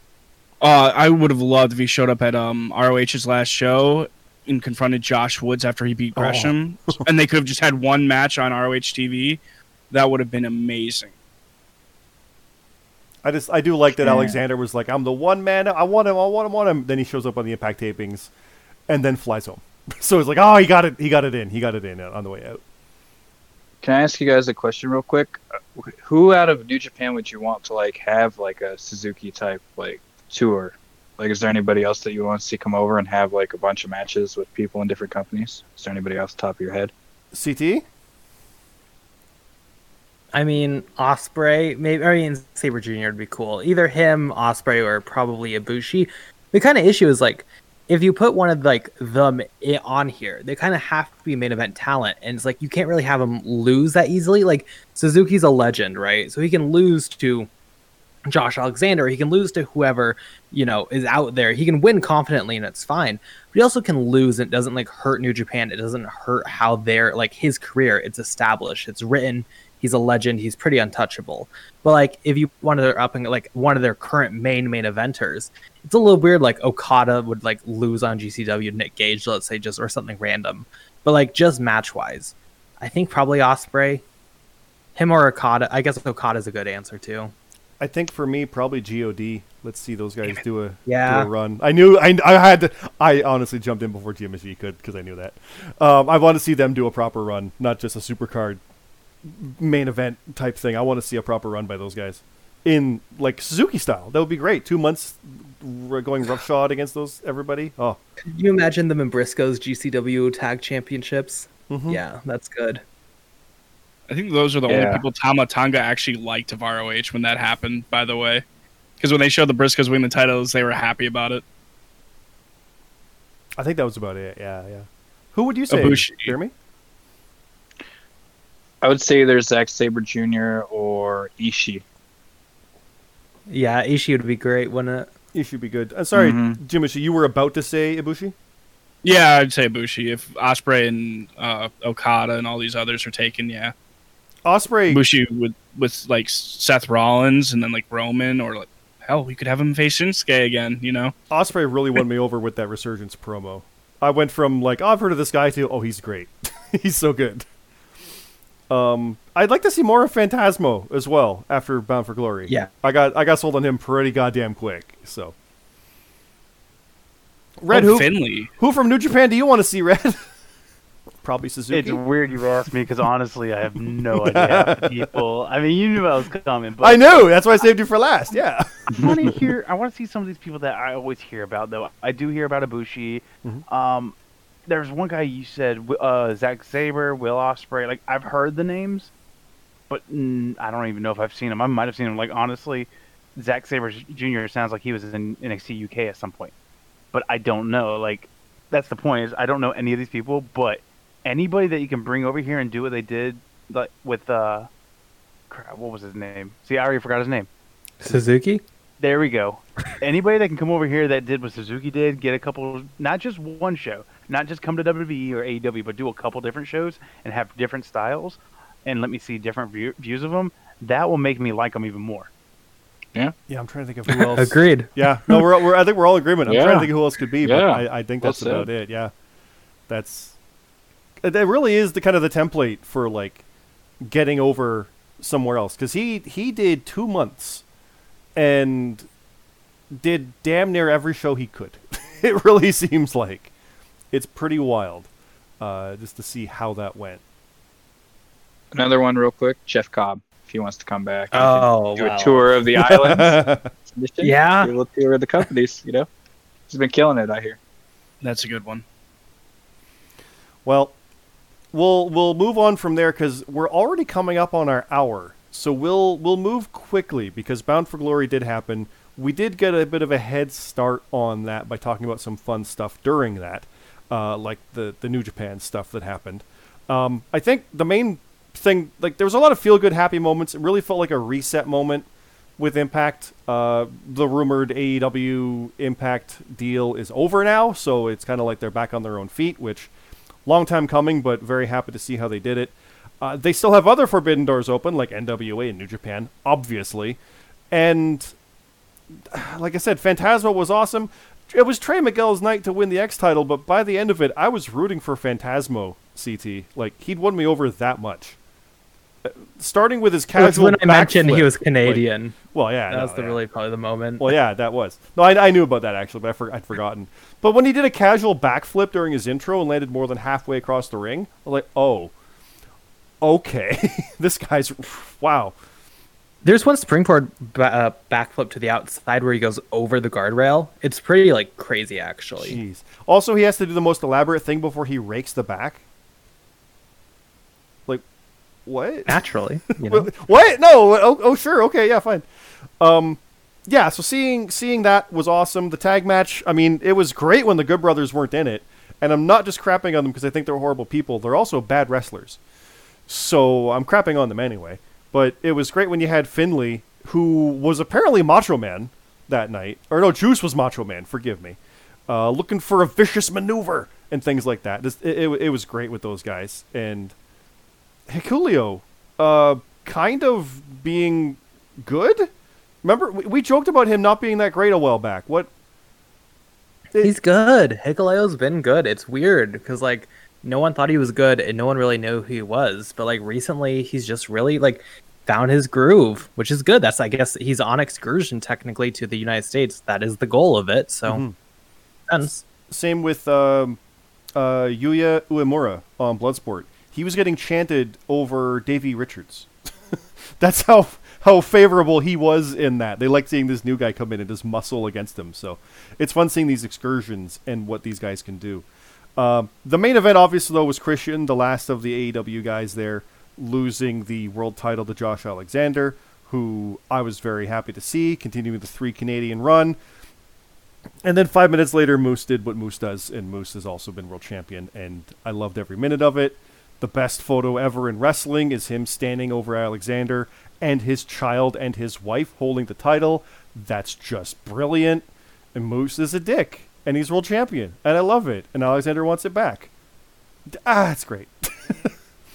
Uh, I would have loved if he showed up at um, ROH's last show and confronted Josh Woods after he beat Oh. Gresham, and they could have just had one match on ROH TV. That would have been amazing. I just I do like that Yeah. Alexander was like, "I'm the one man. I want him. I want him. I want him." Then he shows up on the Impact tapings, and then flies home. so it's like, "Oh, he got it. He got it in. He got it in uh, on the way out." Can I ask you guys a question real quick? Uh, Who out of New Japan would you want to like have like a Suzuki type like tour? Like, is there anybody else that you want to see come over and have like a bunch of matches with people in different companies? Is there anybody off the top of your head? CT. I mean, Ospreay, maybe I mean Sabre Jr. would be cool. Either him, Ospreay, or probably Ibushi. The kind of issue is like if you put one of like them on here, they kind of have to be main event talent, and it's like you can't really have them lose that easily. Like Suzuki's a legend, right? So he can lose to Josh Alexander. He can lose to whoever you know is out there. He can win confidently, and it's fine. But he also can lose, and it doesn't like hurt New Japan. It doesn't hurt how they're like his career. It's established. It's written. He's a legend. He's pretty untouchable. But like, if you one of their up and like one of their current main main eventers, it's a little weird. Like Okada would like lose on GCW Nick Gage, let's say, just or something random. But like just match wise, I think probably Ospreay, him or Okada. I guess Okada's a good answer too. I think for me, probably God. Let's see those guys do a Yeah. do a run. I knew I, I had to. I honestly jumped in before GMSG could because I knew that. Um, I want to see them do a proper run, not just a supercard main event type thing. I want to see a proper run by those guys in like Suzuki style. That would be great. Two months going roughshod against those everybody. Oh, Could you imagine them in Briscoe's GCW Tag Championships? mhm. Yeah, that's good. I think those are the only people Tama Tonga actually liked of ROH when that happened. By the way, because when they showed the Briscoes winning the titles, they were happy about it. I think that was about it. Yeah, yeah. Who would you say, Ibushi. Jeremy? I would say there's Zack Sabre Jr. or Ishii. Yeah, Ishii would be great, wouldn't it? You would be good. I'm sorry, Mhm. Jimishi, you were about to say Ibushi. Yeah, I'd say Bushi. If Ospreay and uh, Okada and all these others are taken, yeah, Ospreay. Bushi with with like Seth Rollins and then like Roman or like hell, we could have him face Shinsuke again. You know, Ospreay really won me over with that Resurgence promo. I went from like, oh, I've heard of this guy to, oh, he's great. he's so good. Um, I'd like to see more of Phantasmo as well after Bound for Glory. Yeah. I got I got sold on him pretty goddamn quick. So, Red, Oh, who Finlay. who from New Japan do you want to see? Red? Probably Suzuki. It's weird you asked me because honestly, I have no idea people. I mean, you knew I was coming, but I knew. That's why I saved you for last. Yeah. I want to hear. I want to see some of these people that I always hear about. Though I do hear about Ibushi. Mhm. Um, there's one guy you said, uh, Zack Sabre, Will Ospreay. Like I've heard the names, but mm, I don't even know if I've seen him. I might have seen him. Like honestly, Zack Sabre Jr. sounds like he was in NXT UK at some point, but I don't know. Like that's the point. Is I don't know any of these people, but anybody that you can bring over here and do what they did, like with uh, crap, what was his name? See, I already forgot his name. Suzuki? There we go. Anybody that can come over here that did what Suzuki did, get a couple, not just one show, not just come to WWE or AEW, but do a couple different shows and have different styles, and let me see different view, views of them. That will make me like them even more. Yeah, Yeah, I'm trying to think of who else. Agreed. Yeah, no, we're, we're I think we're all in agreement. I'm trying to think of who else could be, but Yeah. I, I think Well that's about it. Yeah, that's it it really is the kind of the template for like getting over somewhere else because he he did two months and did damn near every show he could. it really seems like it's pretty wild uh, just to see how that went. Another one, real quick. Jeff Cobb, if he wants to come back, Oh, do wow. a tour of the islands. Yeah. do a little tour of the companies. You know, he's been killing it. I hear. That's a good one. Well, we'll we'll move on from there because we're already coming up on our hour. So we'll we'll move quickly because Bound for Glory did happen. We did get a bit of a head start on that by talking about some fun stuff during that, uh, like the the New Japan stuff that happened. Um, I think the main thing, like there was a lot of feel good, happy moments. It really felt like a reset moment with Impact. Uh, the rumored AEW Impact deal is over now, so it's kind of like they're back on their own feet, which long time coming, but very happy to see how they did it. Uh, they still have other forbidden doors open, like NWA and New Japan, obviously, and like I said, Phantasmo was awesome. It was Trey Miguel's night to win the X title, but by the end of it, I was rooting for Phantasmo. CT, like he'd won me over that much. Uh, Starting with his That's casual. when I mentioned he was like- Canadian. well, yeah, that no, was the yeah. really probably the moment. Well, yeah, that was. No, I, I knew about that actually, but I for, I'd forgotten. But when he did a casual backflip during his intro and landed more than halfway across the ring, I was like, oh, okay, this guy's wow. There's one springboard ba- uh, backflip to the outside where he goes over the guardrail. It's pretty like crazy actually. Jeez. Also, he has to do the most elaborate thing before he rakes the back. Like, what? Naturally, you know. What? No. Oh, oh, sure. Okay. Yeah. Fine. Um, yeah. So seeing seeing that was awesome. The tag match. I mean, it was great when the Good Brothers weren't in it. And I'm not just crapping on them because I think they're horrible people. They're also bad wrestlers. So I'm crapping on them anyway. But it was great when you had Finlay, who was apparently Macho Man that night. Or no, Juice was Macho Man. Forgive me. Uh, looking for a vicious maneuver and things like that. This, it, it, it was great with those guys. And Hikuleo, uh, kind of being good. Remember, we, we joked about him not being that great a while back. What? It- He's good. Hikuleo's been good. It's weird because like no one thought he was good and no one really knew who he was. But like recently, he's just really like found his groove, which is good. That's I guess he's on excursion technically to the United States. That is the goal of it. So, Mhm. sense. Same with um, uh, Yuya Uemura on Bloodsport. He was getting chanted over Davey Richards. That's how how favorable he was in that. They like seeing this new guy come in and just muscle against him. So it's fun seeing these excursions and what these guys can do. Um, the main event, obviously, though, was Christian, the last of the AEW guys there, losing the world title to Josh Alexander, who I was very happy to see, continuing the three Canadian run. And then five minutes later, Moose did what Moose does, and Moose has also been world champion, and I loved every minute of it. The best photo ever in wrestling is him standing over Alexander and his child and his wife holding the title. That's just brilliant. And Moose is a dick, and he's world champion, and I love it. And Alexander wants it back. Ah, it's great.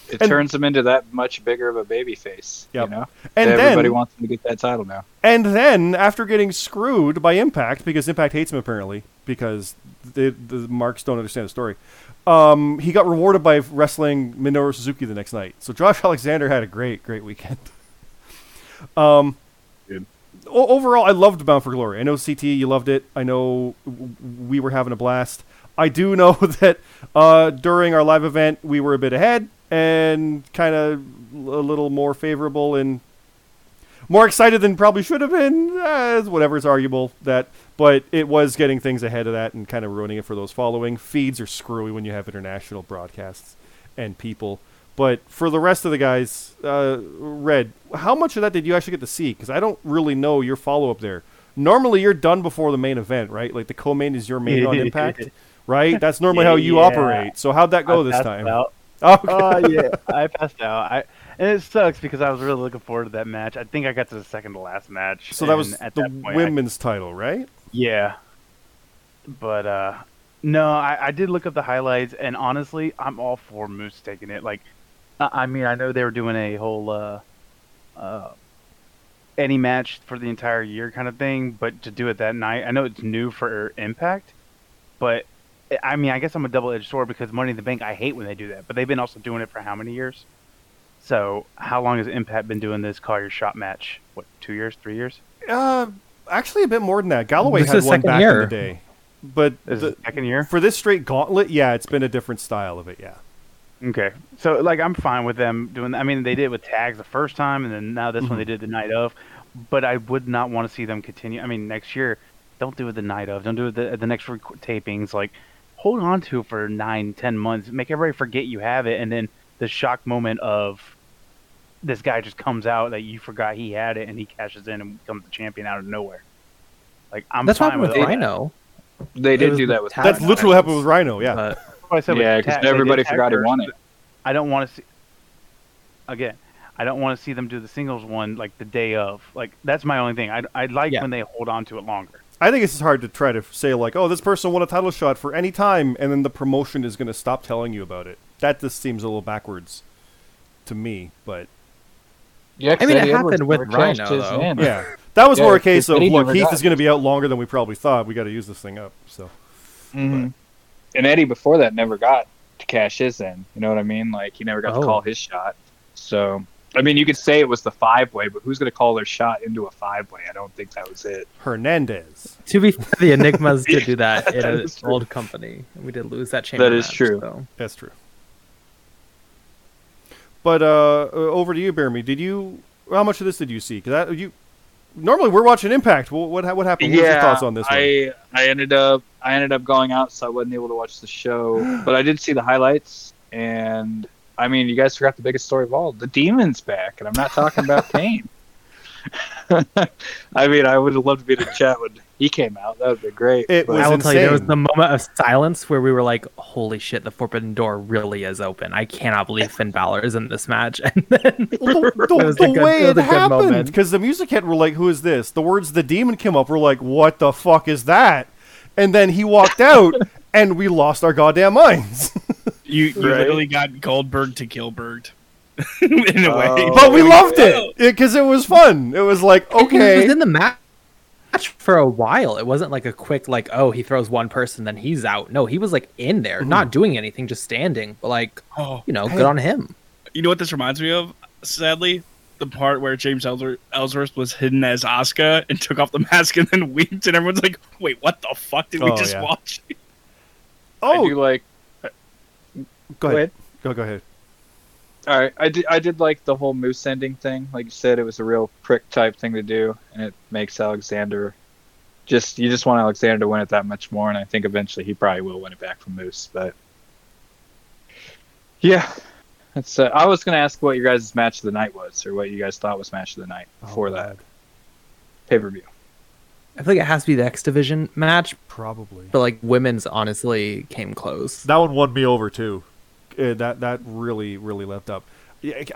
It And- turns him into that much bigger of a baby face. Yep. You know? And Everybody then, wants him to get that title now. And then, after getting screwed by Impact, because Impact hates him apparently, because the, the marks don't understand the story, um, he got rewarded by wrestling Minoru Suzuki the next night. So Josh Alexander had a great, great weekend. um, overall, I loved Bound for Glory. I know CT, you loved it. I know we were having a blast. I do know that uh, during our live event, we were a bit ahead and kind of a little more favorable and more excited than probably should have been. Uh, whatever is arguable that, but it was getting things ahead of that and kind of ruining it for those following. Feeds are screwy when you have international broadcasts and people. But for the rest of the guys, uh, Red, how much of that did you actually get to see? Because I don't really know your follow up there. Normally, you're done before the main event, right? Like the co-main is your main on Impact, right? That's normally how you Yeah. operate. So how'd that go I this passed time? Out. Okay. Oh yeah, I passed out. I and it sucks because I was really looking forward to that match. I think I got to the second to last match. so that was at the that point, I- women's title, right? yeah, but uh, no, I, I did look up the highlights, and honestly, I'm all for Moose taking it. Like, I, I mean, I know they were doing a whole uh, uh, any match for the entire year kind of thing, but to do it that night, I know it's new for Impact, but I mean, I guess I'm a double-edged sword because Money in the Bank, I hate when they do that, but they've been also doing it for how many years? So, how long has Impact been doing this call your shot match? What, two years, three years? Uh, actually, a bit more than that. Galloway This had is one second back in the day, but This is the second year. for this straight gauntlet, yeah, it's been a different style of it. Yeah, Okay, so like I'm fine with them doing. I mean, they did it with tags the first time, and then now this one Mhm. they did the night of. But I would not want to see them continue. I mean, next year, don't do it the night of. Don't do it the, the next rec- tapings. Like, hold on to it for nine, ten months. Make everybody forget you have it, and then the shock moment of this guy just comes out that you forgot he had it, and he cashes in and becomes the champion out of nowhere. Like, I'm That's what fine happened with all that. Rhino. They did was do that with tag that's matches. literally what happened with Rhino. Yeah, But That's what I said Yeah, because tag- they did everybody forgot he won it. I don't want to see. Again, I don't want to see them do the singles one like the day of. Like that's my only thing. I I like Yeah. when they hold on to it longer. I think it's just hard to try to say like, oh, this person won a title shot for any time, and then the promotion is going to stop telling you about it. That just seems a little backwards to me. But Yeah, I mean, it Eddie Edwards happened with never cashed Rhino, though. yeah, that was Yeah, more a case of Eddie look, Heath got is going to be out longer than we probably thought. We got to use this thing up. So Mhm. And Eddie before that never got to cash his in. You know what I mean? Like he never got Oh. to call his shot. So I mean, you could say it was the five way, but who's going to call their shot into a five way? I don't think that was it. Hernandez. to be fair, the Enigmas did do that in That an old company. We did lose that chamber. That is match, true. so. That's true. But uh, uh, over to you, Jeremy. Did you? How much of this did you see? Because you normally we're watching Impact. What what, what happened? What was your thoughts on this one? I I ended up I ended up going out, so I wasn't able to watch the show. But I did see the highlights, and I mean, you guys forgot the biggest story of all: the demon's back, and I'm not talking about Kane. I mean, I would have loved to be in the chat when he came out. That would be great. It was I will tell you, there was the moment of silence where we were like, "Holy shit, the forbidden door really is open!" I cannot believe Finn Balor is in this match. And then the, the- It was a the good- way it it, was a good happened because the music hit we're like who is this the words the demon came up we're like what the fuck is that and then he walked out and we lost our goddamn minds You, you Right. literally got Goldberg to Gillberg in a way. Oh. but we there loved it because it was fun it was like he was okay in the match for a while. It wasn't like a quick like, "Oh, he throws one person, then he's out." No, he was like in there, mm-hmm. not doing anything, just standing. But like, Oh, you know, Hey. good on him. you know what this reminds me of? Sadly, the part where James Ellsworth, Ellsworth was hidden as Oscar and took off the mask and then winked, and everyone's like, "Wait, what the fuck did we Oh, just yeah. watch?" Oh. I Oh, do like. go ahead. ahead. Go go ahead. All right, I did. I did like the whole moose ending thing. Like you said, it was a real prick type thing to do, and it makes Alexander. Just you just want Alexander to win it that much more, and I think eventually he probably will win it back from Moose. But yeah, that's. Uh, I was gonna ask what your guys' match of the night was, or what you guys thought was match of the night before Oh, that God. pay per view. I feel like it has to be the X Division match, probably. but like women's honestly came close. That one won me over too. Uh, that that really really left up.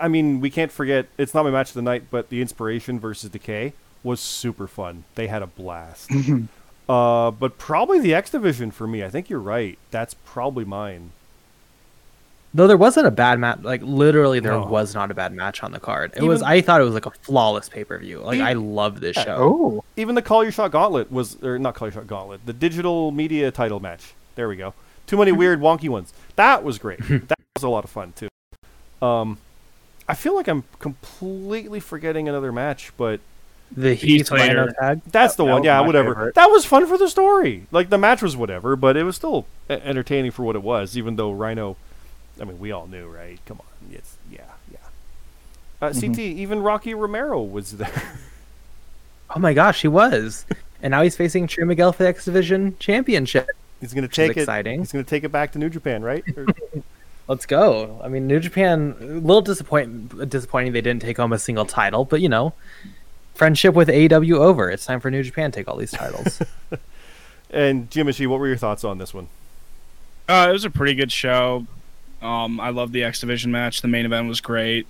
I mean, we can't forget. It's not my match of the night, but the Inspiration versus Decay was super fun. They had a blast. uh, but probably the X Division for me. I think you're right. That's probably mine. Though there wasn't a bad match, like literally there No. was not a bad match on the card. It Even- was. I thought it was like a flawless pay per view. Like Even- I love this show. Oh, Even the Call Your Shot Gauntlet was, or not Call Your Shot Gauntlet, the digital media title match. There we go. Too many weird wonky ones. That was great. that was a lot of fun too. Um, I feel like I'm completely forgetting another match, but The Heath Heath Rhino Slater. tag. That's the That one. was Yeah, whatever. favorite. That was fun for the story. Like the match was whatever, but it was still entertaining for what it was. Even though Rhino, I mean, we all knew, right? Come on, it's yeah, yeah. Uh, Mm-hmm. CT, even Rocky Romero was there. Oh my gosh, he was. and now he's facing Trey Miguel for the X Division Championship. He's gonna is take it. exciting. He's gonna take it back to New Japan, right? Or- Let's go. I mean, New Japan, a little disappoint, disappointing they didn't take home a single title, but you know, friendship with AEW over. It's time for New Japan to take all these titles. and Jimishi, what were your thoughts on this one? Uh, it was a pretty good show. Um, I love the X Division match. The main event was great.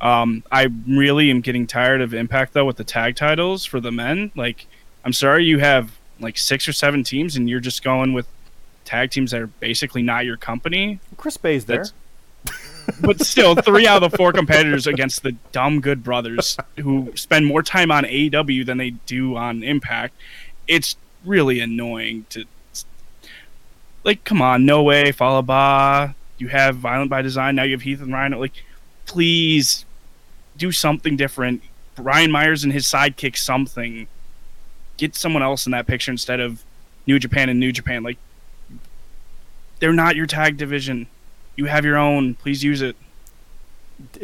Um, I really am getting tired of Impact though with the tag titles for the men. Like, I'm sorry you have like six or seven teams and you're just going with tag teams that are basically not your company. Chris Bey's there. But still, three out of the four competitors against the dumb good brothers who spend more time on AEW than they do on Impact. It's really annoying to like come on, no way, Falaba. You have Violent by Design, now you have Heath and Rhino. Like, please do something different. Brian Myers and his sidekick something. Get someone else in that picture instead of New Japan and New Japan. Like they're not your tag division. You have your own. Please use it.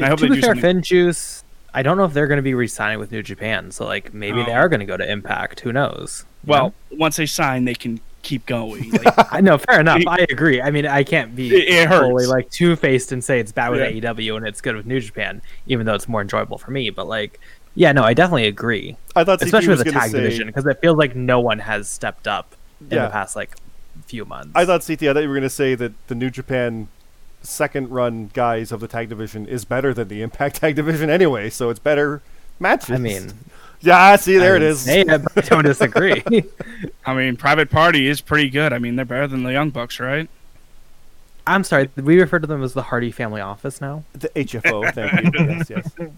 I hope to they be do fair. Finn Juice, I don't know if they're going to be re-signing with New Japan, so like maybe they Oh. are going to go to Impact. Who knows? Well, know? once they sign, they can keep going. Like, I know, fair enough. It- I agree. I mean, I can't be It- it fully like two faced and say it's bad with Yeah. AEW and it's good with New Japan, even though it's more enjoyable for me. But like, yeah, no, I definitely agree, I thought CT especially was with the tag say, division because it feels like no one has stepped up in Yeah. the past like few months. I thought CT. I thought you were gonna say that the New Japan second run guys of the tag division is better than the Impact tag division anyway. So it's better matches. I mean, yeah. See, there I it would is. say it, but I don't disagree. I mean, Private Party is pretty good. I mean, they're better than the Young Bucks, right? I'm sorry, we refer to them as the Hardy Family Office now. The HFO. Thank you. yes, yes.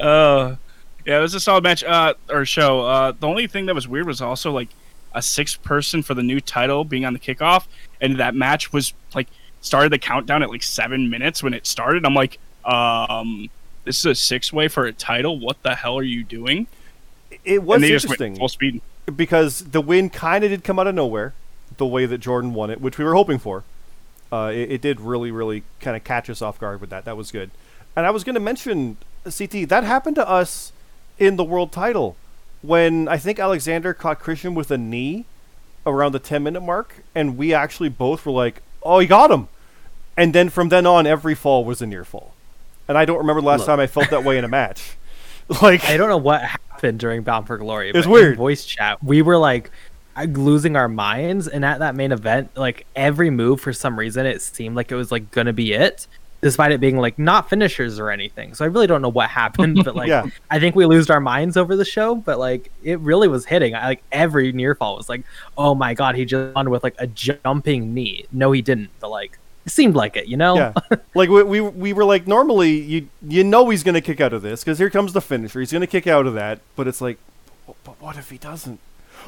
Uh, yeah, it was a solid match uh, or show. Uh, the only thing that was weird was also like a sixth person for the new title being on the kickoff, and that match was like started the countdown at like seven minutes when it started. I'm like, um, this is a six way for a title. What the hell are you doing? It was and they just interesting full speed. because the win kind of did come out of nowhere, the way that Jordynne won it, which we were hoping for. Uh, it, it did really, really kind of catch us off guard with that. That was good. And I was going to mention CT that happened to us in the world title when I think Alexander caught Christian with a knee around the 10 minute mark, and we actually both were like, "Oh, he got him!" And then from then on, every fall was a near fall. And I don't remember the last Look. time I felt that way in a match. Like I don't know what happened during Bound for Glory. It's but in weird. voice chat, we were like losing our minds, and at that main event, like every move for some reason, it seemed like it was like gonna be it, despite it being like not finishers or anything. So I really don't know what happened, but like Yeah. I think we lost our minds over the show. But like it really was hitting. I, like every near fall was like, oh my god, he just won with like a jumping knee. No, he didn't, but like it seemed like it, you know? Yeah, like we, we we were like normally you you know he's gonna kick out of this because here comes the finisher. He's gonna kick out of that, but it's like, "But- but what if he doesn't?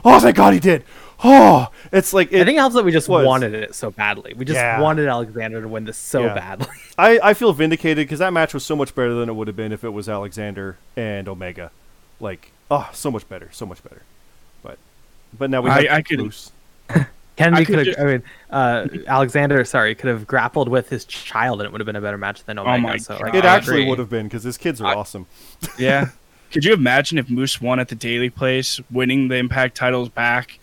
Oh, thank God he did. Oh, it's like it, I think it helps that we just was. wanted it so badly. We just Yeah. wanted Alexander to win this so Yeah. badly. I, I feel vindicated because that match was so much better than it would have been if it was Alexander and Omega. Like, oh, so much better, so much better. But, but now we I- have I could- Moose. Kennedy I could could have. just- I mean, uh, Alexander, sorry, could have grappled with his child, and it would have been a better match than Omega. my so like, It I actually agree. would have been because his kids are I- awesome. Yeah. Could you imagine if Moose won at the Daily Place, winning the Impact titles back,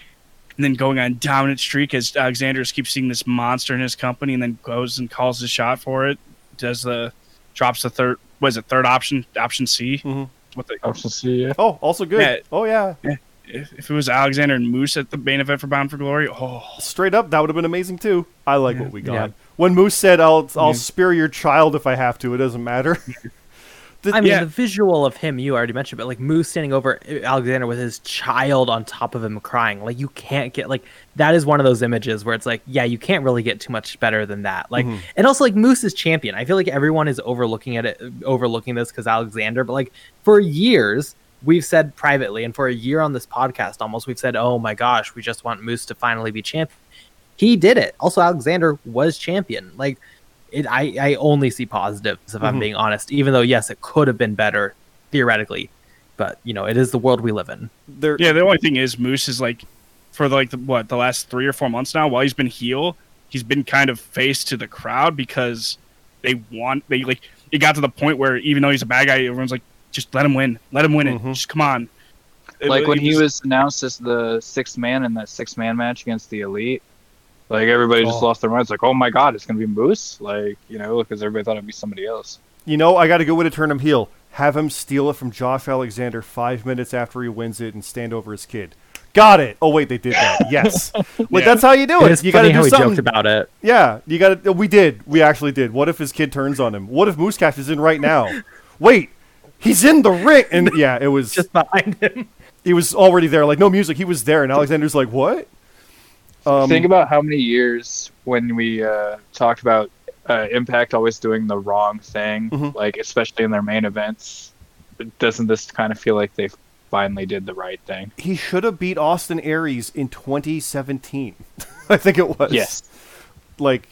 and then going on dominant streak as Alexander just keeps seeing this monster in his company, and then goes and calls the shot for it, does the drops the third was it third option option C? Mhm. What the Option C, yeah. Oh, also good. Yeah. Oh yeah, if, if it was Alexander and Moose at the main event for Bound for Glory? Oh, straight up, that would have been amazing too. I like what we got. Yeah. When Moose said, "I'll I'll Yeah. spear your child if I have to," it doesn't matter. The- I mean, Yeah. the visual of him, you already mentioned, but like Moose standing over Alexander with his child on top of him crying, like you can't get like that is one of those images where it's like, yeah, you can't really get too much better than that. Like, mm-hmm. and also like Moose is champion. I feel like everyone is overlooking at it, overlooking this because Alexander, but like for years we've said privately, and for a year on this podcast, almost we've said, oh my gosh, we just want Moose to finally be champion. He did it. Also, Alexander was champion. Like it, I, I only see positives if I'm Mhm. being honest. Even though yes, it could have been better theoretically, but you know it is the world we live in. there, yeah. The only thing is, Moose is like for like the, what the last three or four months now. While he's been heel, he's been kind of face to the crowd because they want they like. It got to the point where even though he's a bad guy, everyone's like, just let him win, let him win it. Mhm. Just come on. It- Like when it he was announced as the sixth man in that six man match against the Elite, like everybody just Oh. lost their minds. Like, oh my god, it's gonna be Moose. Like, you know, because everybody thought it'd be somebody else. You know, I got a good way to turn him heel. Have him steal it from Josh Alexander five minutes after he wins it and stand over his kid. Got it. Oh wait, they did that. Yes, like Yeah. that's how you do It it. is You got funny to how do we something. joked about it. Yeah, you got to. Uh, we did. We actually did. What if his kid turns on him? What if Moose Cash is in right now? Wait, he's in the ring. And yeah, it was. Just behind him. he was already there. Like no music. He was there, and Alexander's like, what? Um, Think about how many years when we uh, talked about uh, Impact always doing the wrong thing, Mhm. like especially in their main events. Doesn't this kind of feel like they finally did the right thing? he should have beat Austin Aries in 2017. I think it was. Yes. like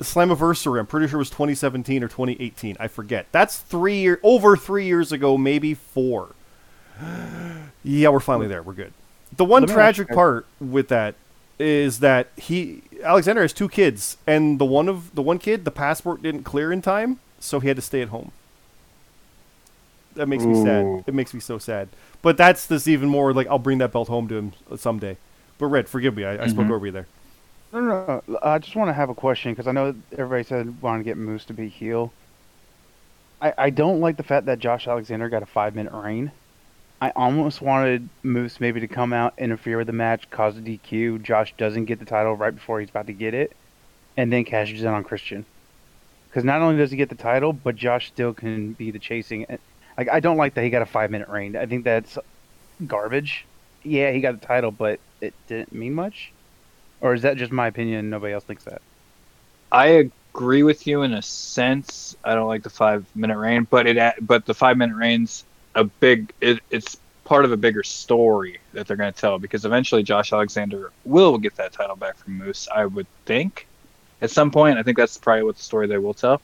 Slammiversary. I'm pretty sure it was 2017 or 2018. I forget. That's three year over three years ago, maybe four. yeah, we're finally there. We're good. The one tragic part with that is that he Alexander has two kids, and the one of the one kid, the passport didn't clear in time, so he had to stay at home. That makes me sad. It makes me so sad. But that's this even more like I'll bring that belt home to him someday. But Red, forgive me, I, I spoke Mhm. over you there. No, no, no. I just want to have a question because I know everybody said wanted to get Moose to be heel. I, I don't like the fact that Josh Alexander got a five minute reign. I almost wanted Moose maybe to come out, interfere with the match, cause a DQ. Josh doesn't get the title right before he's about to get it, and then cashes in on Christian. Because not only does he get the title, but Josh still can be the chasing. Eh, like I don't like that he got a five minute reign. I think that's garbage. Yeah, he got the title, but it didn't mean much. Or is that just my opinion nobody else thinks that? I agree with you in a sense. I don't like the five minute reign, but it but the five minute reign's a big. It, it's part of a bigger story that they're going to tell because eventually Josh Alexander will get that title back from Moose. I would think at some point. I think that's probably what the story they will tell.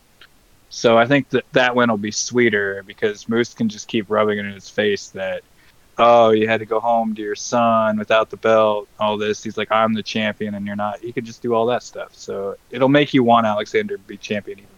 So I think that that win will be sweeter because Moose can just keep rubbing it in his face that. Oh, you had to go home to your son without the belt, all this. He's like, I'm the champion and you're not. He could just do all that stuff. So it'll make you want Alexander to be champion even.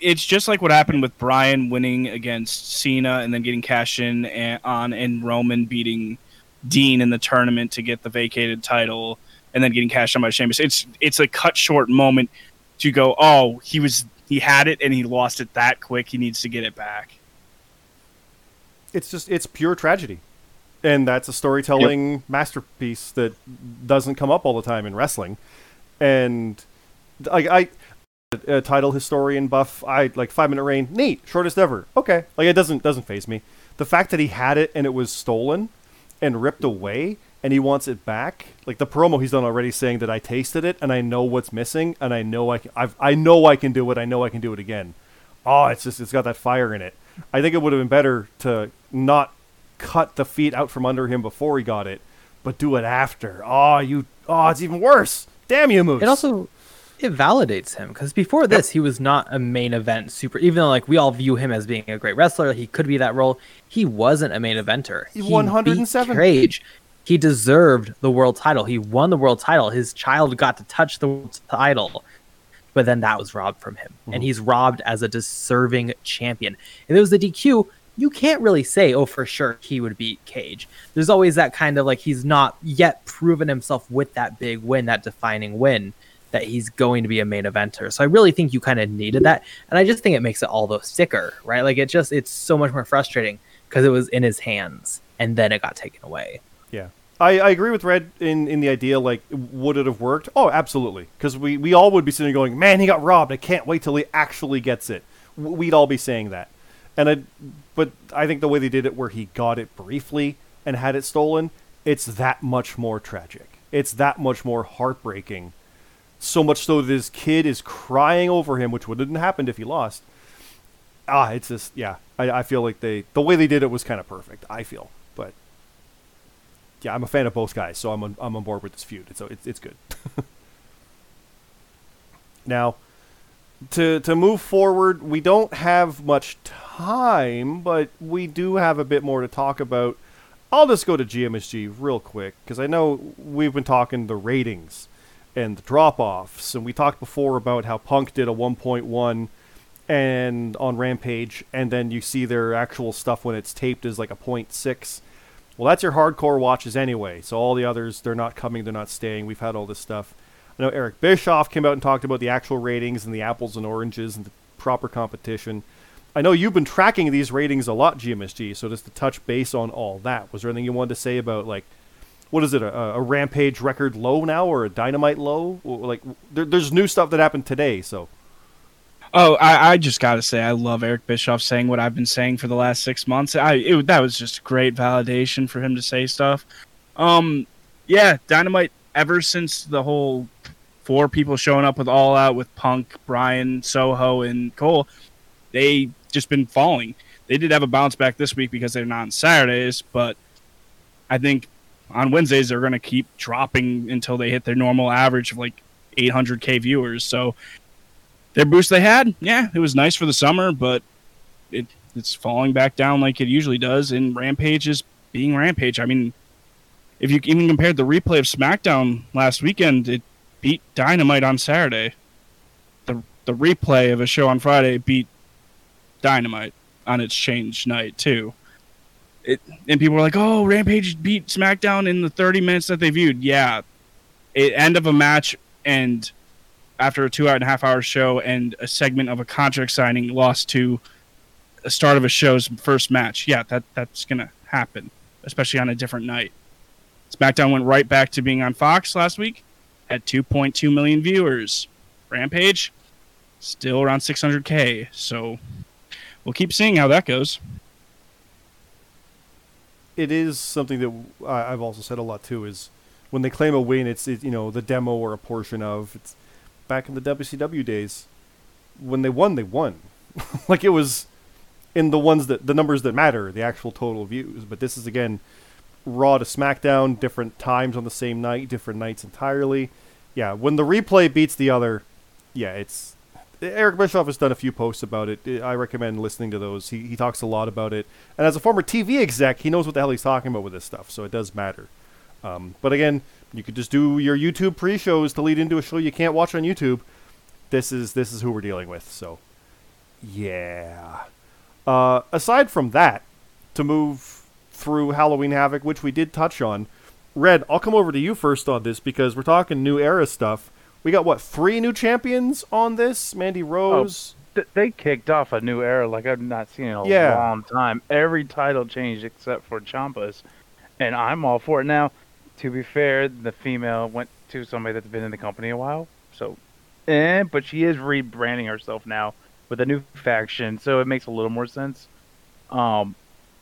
It's just like what happened with Bryan winning against Cena and then getting cash in and, on and Roman beating Dean in the tournament to get the vacated title and then getting cashed on by Sheamus. It's it's a cut short moment to go, oh, he was he had it and he lost it that quick. He needs to get it back. it's just it's pure tragedy and that's a storytelling masterpiece that doesn't come up all the time in wrestling and like i a title historian buff i like five minute reign neat shortest ever okay like it doesn't doesn't phase me the fact that he had it and it was stolen and ripped away and he wants it back like the promo he's done already saying that i tasted it and i know what's missing and i know i can, I've, i know i can do it i know i can do it again oh it's just it's got that fire in it i think it would have been better to not cut the feet out from under him before he got it but do it after. Oh, you. Oh, it's even worse. Damn you, Moose. It also it validates him because before this he was not a main event super. Even though like we all view him as being a great wrestler, he could be that role. He wasn't a main eventer. He He 107. beat Cage. He deserved the world title. He won the world title. His child got to touch the world title, but then that was robbed from him, and he's robbed as a deserving champion. If it was the DQ, you can't really say, oh, for sure he would beat Cage. There's always that kind of like he's not yet proven himself with that big win, that defining win, that he's going to be a main eventer. So I really think you kind of needed that, and I just think it makes it all the sicker, right? Like it just it's so much more frustrating because it was in his hands and then it got taken away. Yeah. I, I agree with Red in, in the idea, like, would it have worked? Oh, absolutely. Because we, we all would be sitting going, man, he got robbed. I can't wait till he actually gets it. We'd all be saying that. And I, But I think the way they did it, where he got it briefly and had it stolen, it's that much more tragic. It's that much more heartbreaking. So much so that his kid is crying over him, which wouldn't have happened if he lost. Ah, it's just, yeah. I, I feel like they, the way they did it was kind of perfect, I feel. But yeah, I'm a fan of both guys, so I'm on, I'm on board with this feud. So it's it's good. now, to to move forward, we don't have much time, but we do have a bit more to talk about. I'll just go to GMSG real quick because I know we've been talking the ratings and the drop offs, and we talked before about how Punk did a 1.1 and on Rampage, and then you see their actual stuff when it's taped is like a 0.6. Well, that's your hardcore watches anyway. So all the others, they're not coming, they're not staying. We've had all this stuff. I know Eric Bischoff came out and talked about the actual ratings and the apples and oranges and the proper competition. I know you've been tracking these ratings a lot, GMSG. So just to touch base on all that, was there anything you wanted to say about like, what is it, a, a Rampage record low now or a Dynamite low? Like, there, there's new stuff that happened today. So Oh, I, I just gotta say, I love Eric Bischoff saying what I've been saying for the last six months. I it, that was just great validation for him to say stuff. Um, yeah, Dynamite. Ever since the whole four people showing up with All Out with Punk, Bryan, Soho, and Cole, they just been falling. They did have a bounce back this week because they're not on Saturdays, but I think on Wednesdays they're gonna keep dropping until they hit their normal average of like 800k viewers. So their boost they had, yeah, it was nice for the summer, but it it's falling back down like it usually does. And Rampage is being Rampage. I mean, if you even compared the replay of SmackDown last weekend, it beat Dynamite on Saturday. The the replay of a show on Friday beat Dynamite on its change night too. It and people were like, "Oh, Rampage beat SmackDown in the 30 minutes that they viewed." Yeah, it, end of a match and after a two and a half hour show and a segment of a contract signing lost to a start of a show's first match. Yeah, that that's gonna happen, especially on a different night. SmackDown went right back to being on Fox last week at 2.2 million viewers. Rampage still around 600k. So we'll keep seeing how that goes. It is something that I- I've also said a lot too. Is when they claim a win, it's it, you know the demo or a portion of. It's back in the WCW days when they won, they won. like it was in the ones that the numbers that matter, the actual total views. But this is again Raw to SmackDown, different times on the same night, different nights entirely. Yeah, when the replay beats the other, yeah, it's Eric Bischoff has done a few posts about it. I recommend listening to those. He he talks a lot about it, and as a former TV exec, he knows what the hell he's talking about with this stuff. So it does matter. Um, but again, you could just do your YouTube pre-shows to lead into a show you can't watch on YouTube. This is this is who we're dealing with. So, yeah. Uh, aside from that, to move through Halloween Havoc, which we did touch on, Red, I'll come over to you first on this because we're talking new era stuff. We got what three new champions on this? Mandy Rose. Th- they kicked off a new era like I've not seen in a Yeah. long time. Every title changed except for Ciampa's, and I'm all for it. Now, to be fair, the female went to somebody that's been in the company a while, so, eh, but she is rebranding herself now with a new faction, so it makes a little more sense. Um,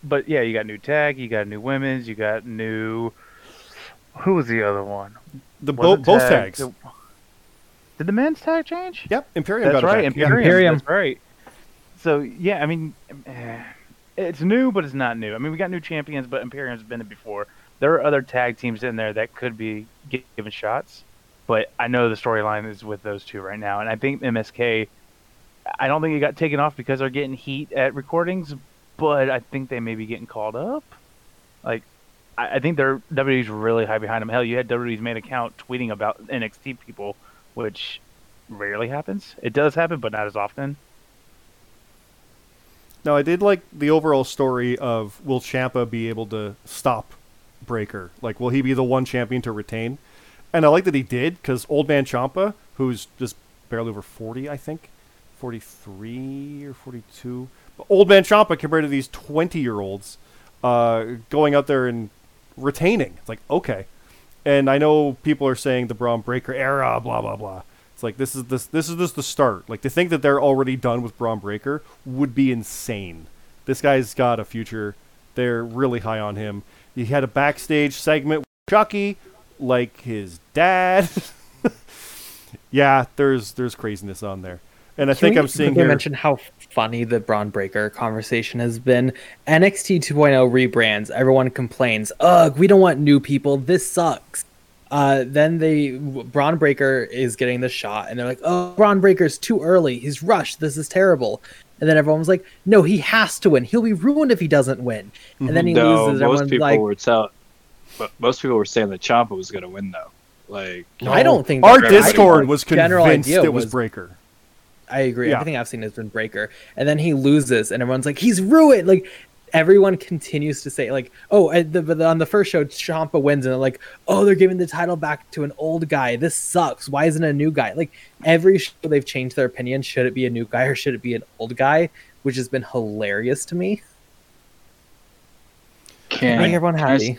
but yeah, you got new tag, you got new women's, you got new. Who was the other one? the bo- both tag- tags. Did the men's tag change? Yep, Imperium That's got right, back. Yeah. Imperium. Imperium. That's right. So yeah, I mean, eh, it's new, but it's not new. I mean, we got new champions, but Imperium's been it before. there are other tag teams in there that could be given shots, but I know the storyline is with those two right now, and I think MSK. I don't think it got taken off because they're getting heat at recordings, but I think they may be getting called up. Like, I, I think they're WWE's really high behind them. Hell, you had WWE's main account tweeting about NXT people, which rarely happens. It does happen, but not as often. Now, I did like the overall story of will Ciampa be able to stop Breakker? Like, will he be the one champion to retain? And I like that he did because Old Man Ciampa, who's just barely over 40, I think, 43 or 42. But Old Man Ciampa compared to these 20 year olds uh, going out there and retaining. It's like, okay. And I know people are saying the Bron Breakker era, blah, blah, blah. It's like this is this this is just the start. Like to think that they're already done with Bron Breakker would be insane. This guy's got a future. They're really high on him. He had a backstage segment with Chucky, like his dad. yeah, there's there's craziness on there. And I Can think we I'm seeing quickly here. mention how funny the Bron Breakker conversation has been. NXT 2.0 rebrands. Everyone complains. Ugh, we don't want new people. This sucks. Uh, then they Bron Breakker is getting the shot, and they're like, "Oh, Bron Breakker's too early. He's rushed. This is terrible." And then everyone was like, "No, he has to win. He'll be ruined if he doesn't win." And then he no, loses. most Everyone's people like, were tell, but most people were saying that Ciampa was going to win though. Like, "I don't think our that- I Discord was general convinced idea it was was Breakker. I agree. Yeah. Everything I've seen has been Breakker, and then he loses, and everyone's like, "He's ruined!" Like everyone continues to say, like, "Oh," at the, but on the first show, Ciampa wins, and they're like, "Oh, they're giving the title back to an old guy. This sucks. Why isn't it a new guy?" Like every show, they've changed their opinion. Should it be a new guy or should it be an old guy? Which has been hilarious to me. can, Make everyone can I s- happy.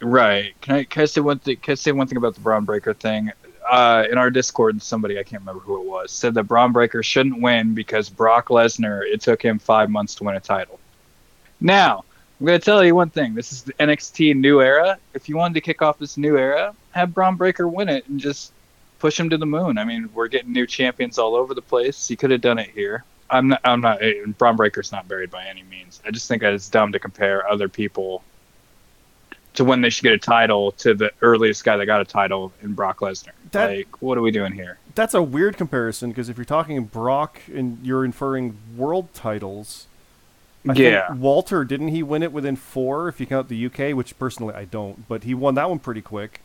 right? Can I can I say one thing? Can I say one thing about the Bron Breakker thing? Uh, in our Discord, somebody I can't remember who it was said that Bron Breakker shouldn't win because Brock Lesnar. It took him five months to win a title. Now, I'm going to tell you one thing. This is the NXT new era. If you wanted to kick off this new era, have Bron Breakker win it and just push him to the moon. I mean, we're getting new champions all over the place. You could have done it here. I'm not. I'm not. Bron Breakker's not buried by any means. I just think that it's dumb to compare other people to when they should get a title to the earliest guy that got a title in Brock Lesnar. That- like, what are we doing here? That's a weird comparison because if you're talking Brock and you're inferring world titles, I think yeah. Walter didn't he win it within four if you count the UK, which personally I don't, but he won that one pretty quick.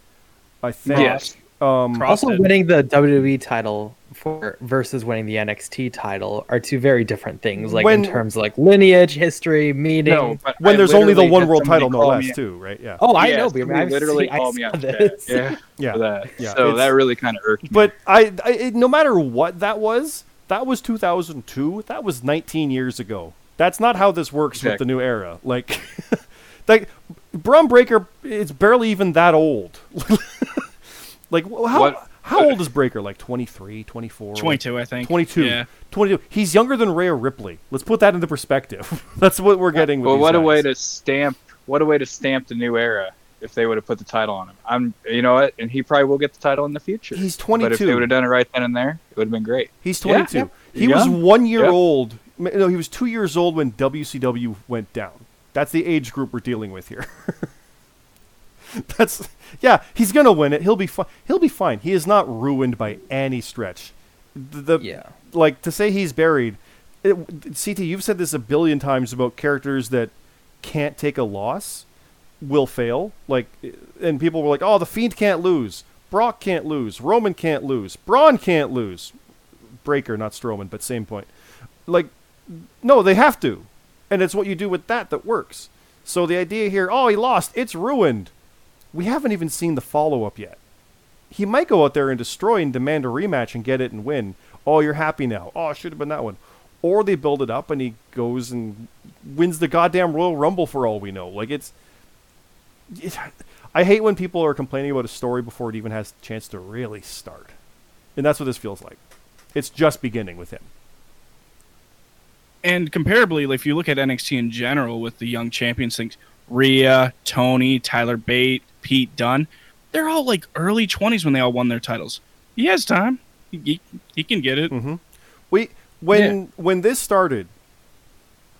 I think. Yes. Um, Also, Frosted. winning the WWE title for versus winning the NXT title are two very different things. Like When- in terms of like lineage, history, meaning. No, but when I there's only the one world title, no call less, me- too, right? Yeah. Oh, I Yeah, know, but I've literally seen- I called me saw out this. Yeah, Yeah. that. Yeah, so it's- that really kind of irked me. But I, I it, no matter what that was, that was 2002. That was 19 years ago. That's not how this works with the new era. Like, like Bron Breakker, it's barely even that old. like, how What- how uh, old is Breakker? Like 23, 24, 22, I think. 22, Yeah. 22. He's younger than Rhea Ripley. Let's put that into perspective. That's what we're getting. With well, these what a way to stamp! What a way to stamp the new era. If they would have put the title on him, I'm. You know what? And he probably will get the title in the future. He's But if they would have done it right then and there, it would have been great. He's 22. yeah. He was one year Yeah. old. No, he was two years old when WCW went down. That's the age group we're dealing with here. That's yeah. He's gonna win it. He'll be fine. He'll be fine. He is not ruined by any stretch. The, the Yeah. like to say he's buried. It, CT, you've said this a billion times about characters that can't take a loss, will fail. Like, and people were like, "Oh, the Fiend can't lose. Brock can't lose. Roman can't lose. Braun can't lose. Breakker, not Strowman, but same point. Like, no, they have to, and it's what you do with that that works. So the idea here, oh, he lost. It's ruined. We haven't even seen the follow up yet. He might go out there and destroy and demand a rematch and get it and win. Oh, you're happy now. Oh, it should have been that one. Or they build it up and he goes and wins the goddamn Royal Rumble for all we know. Like it's, it, I hate when people are complaining about a story before it even has a chance to really start. And that's what this feels like. It's just beginning with him. And comparably, if you look at NXT in general with the young champions, things Rhea, Toni, Tyler Bate, Pete Dunn. They're all like early 20s when they all won their titles. He has time. He, he, he can get it. Mm-hmm. We when when this started,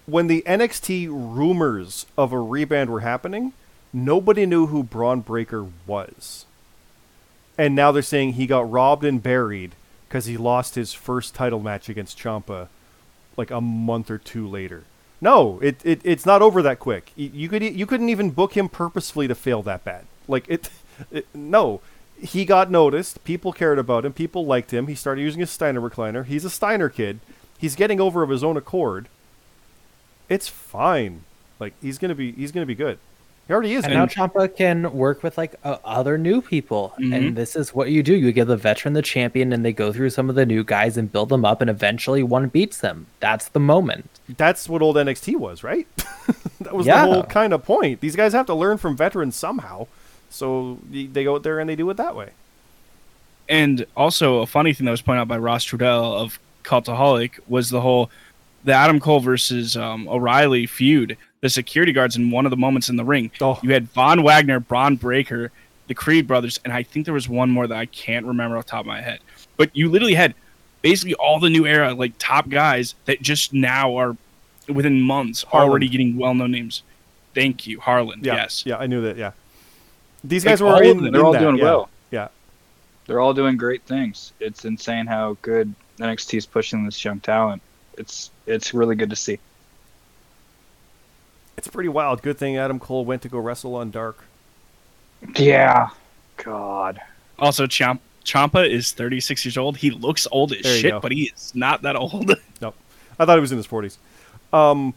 when the NXT rumors of a reband were happening, nobody knew who Bron Breakker was. And now they're saying he got robbed and buried because he lost his first title match against Ciampa like a month or two later. No, it, it it's not over that quick. You could you couldn't even book him purposefully to fail that bad. Like it, it no, he got noticed. People cared about him. People liked him. He started using his Steiner recliner. He's a Steiner kid. He's getting over of his own accord. It's fine. Like he's gonna be he's gonna be good. He already is. And good. now Ciampa can work with like uh, other new people, Mhm. and this is what you do: you give the veteran the champion, and they go through some of the new guys and build them up, and eventually one beats them. That's the moment. That's what old NXT was, right? that was Yeah. the whole kind of point. These guys have to learn from veterans somehow. So they go out there and they do it that way. And also a funny thing that was pointed out by Ross Tweddell of Cultaholic was the whole the Adam Cole versus um, O'Reilly feud. The security guards in one of the moments in the ring. Oh. You had Von Wagner, Bron Breakker, the Creed brothers, and I think there was one more that I can't remember off the top of my head. But you literally had basically all the new era like top guys that just now are within months Harland. already getting well known names. Thank you, Harland. Yeah. Yes. Yeah, I knew that. Yeah. These guys all were of in. They're in all that, doing yeah. well. Yeah. They're all doing great things. It's insane how good NXT is pushing this young talent. It's it's really good to see. It's pretty wild. Good thing Adam Cole went to go wrestle on Dark. Yeah. God. Also, Champ- Ciampa is 36 years old. He looks old as There shit, but he is not that old. No, I thought he was in his forties. Um,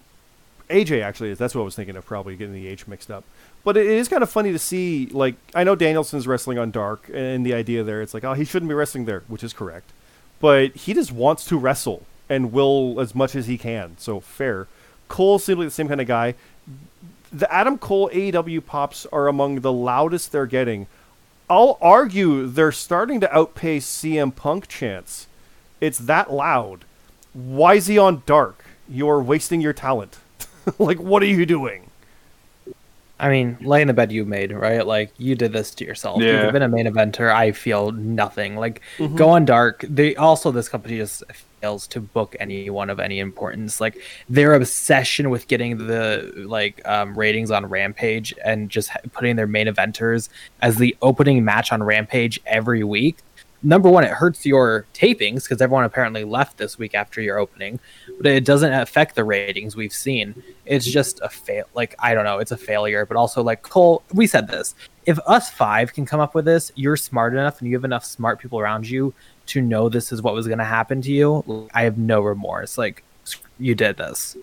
AJ actually is. That's what I was thinking of. Probably getting the age mixed up. But it is kind of funny to see. Like I know Danielson's wrestling on Dark, and the idea there, it's like, oh, he shouldn't be wrestling there, which is correct. But he just wants to wrestle and will as much as he can. So fair. Cole seems like the same kind of guy. The Adam Cole AEW pops are among the loudest they're getting. I'll argue they're starting to outpace CM Punk chants. It's that loud. Why is he on dark? You're wasting your talent. like, what are you doing? I mean, lay in the bed you made, right? Like you did this to yourself. Yeah. You've been a main eventer. I feel nothing. Like Mhm. go on dark. They also this company just fails to book anyone of any importance. Like their obsession with getting the like um, ratings on Rampage and just putting their main eventers as the opening match on Rampage every week. Number one, it hurts your tapings because everyone apparently left this week after your opening, but it doesn't affect the ratings we've seen. It's just a fail. Like I don't know, it's a failure. But also, like Cole, we said this. If us five can come up with this, you're smart enough and you have enough smart people around you to know this is what was going to happen to you. I have no remorse. Like you did this.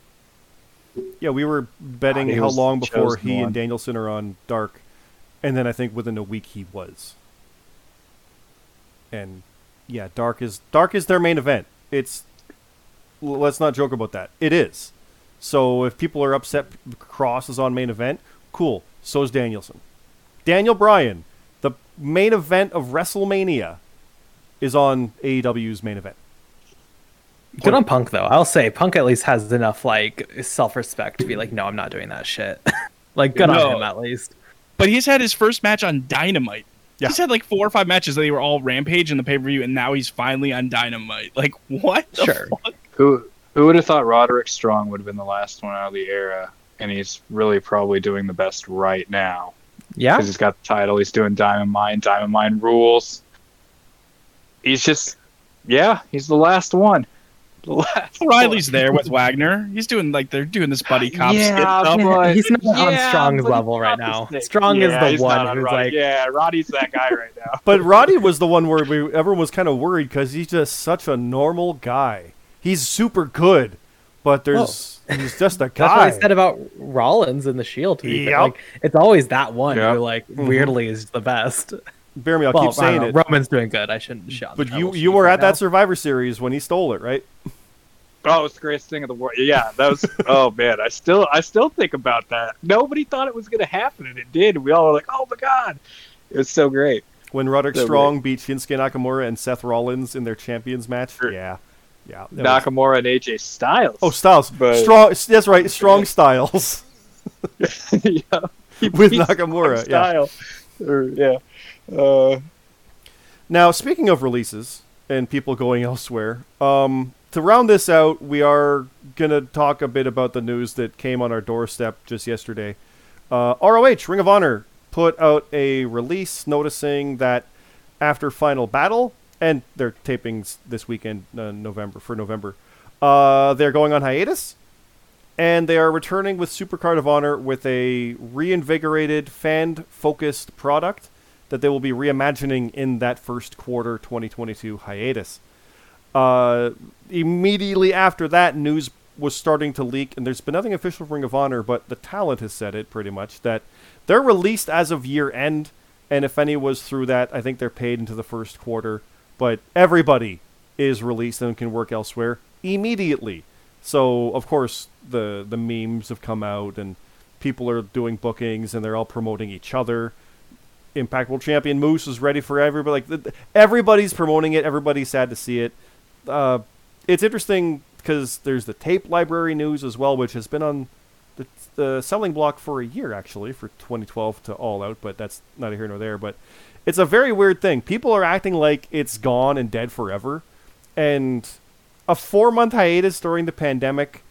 Yeah, we were betting He how long before he one. and Danielson are on dark, and then I think within a week he was. And yeah, dark is dark is their main event. It's let's not joke about that. It is. So if people are upset Kross is on main event, cool. So is Danielson. Daniel Bryan, the main event of WrestleMania, is on AEW's main event. Good on Punk though. I'll say Punk at least has enough like self respect to be like, no, I'm not doing that shit. like good No. on him at least. but he's had his first match on Dynamite. Yeah. He's had like four or five matches that they were all Rampage in the pay per view, and now he's finally on Dynamite. Like what? the Sure. fuck? Who who would have thought Roderick Strong would have been the last one out of the era? And he's really probably doing the best right now Yeah. because he's got the title. He's doing Diamond Mine. Diamond Mine rules. He's just, yeah, he's the last one. The last Riley's there with Wagner. He's doing like they're doing this buddy cop Yeah, skit stuff. but- he's not on Strong's level right now. the. Strong Yeah, is the one on who's Roddy. like, yeah, Roddy's that guy right now. But Roddy was the one where we, everyone was kind of worried because he's just such a normal guy. He's super good, but there's he's just a guy. That's what guy. I said about Rollins in the Shield. To. Yep. Like it's always that one Yep. who like Mhm. weirdly is the best. Bear me, I'll well, keep saying I it. Roman's doing good. I shouldn't shout. But you you were right at that. Survivor Series when he stole it, right? Oh, it's the greatest thing in the world. Yeah, that was. oh man, I still I still think about that. Nobody thought it was gonna happen, and it did. We all were like, "Oh my god!" It was so great. When Roderick So Strong beat Shinsuke Nakamura and Seth Rollins in their champions match. Sure. Yeah, yeah. that was- Nakamura and AJ Styles. Oh, Styles. But- Strong. That's right. Strong Styles yeah. He with beat Nakamura. Yeah. Style. Or, yeah. Uh, Now, speaking of releases and people going elsewhere, um, to round this out, we are gonna talk a bit about the news that came on our doorstep just yesterday. Uh, ROH Ring of Honor put out a release noticing that after Final Battle, and they're tapings this weekend, uh, November for November. Uh, they're going on hiatus, and they are returning with Supercard of Honor with a reinvigorated, fan-focused product that they will be reimagining in that first quarter 2022 hiatus. Uh, immediately after that, news was starting to leak, and there's been nothing official from Ring of Honor, but the talent has said it pretty much that they're released as of year end, and if any was through that, I think they're paid into the first quarter. But everybody is released and can work elsewhere immediately. So of course the the memes have come out and people are doing bookings and they're all promoting each other. Impact World Champion Moose is ready for everybody. Like everybody's promoting it. Everybody's sad to see it. Uh, it's interesting because there's the tape library news as well, which has been on the, the selling block for a year actually for 2012 to All Out, but that's neither here nor there. But it's a very weird thing. People are acting like it's gone and dead forever, and a four month hiatus during the pandemic.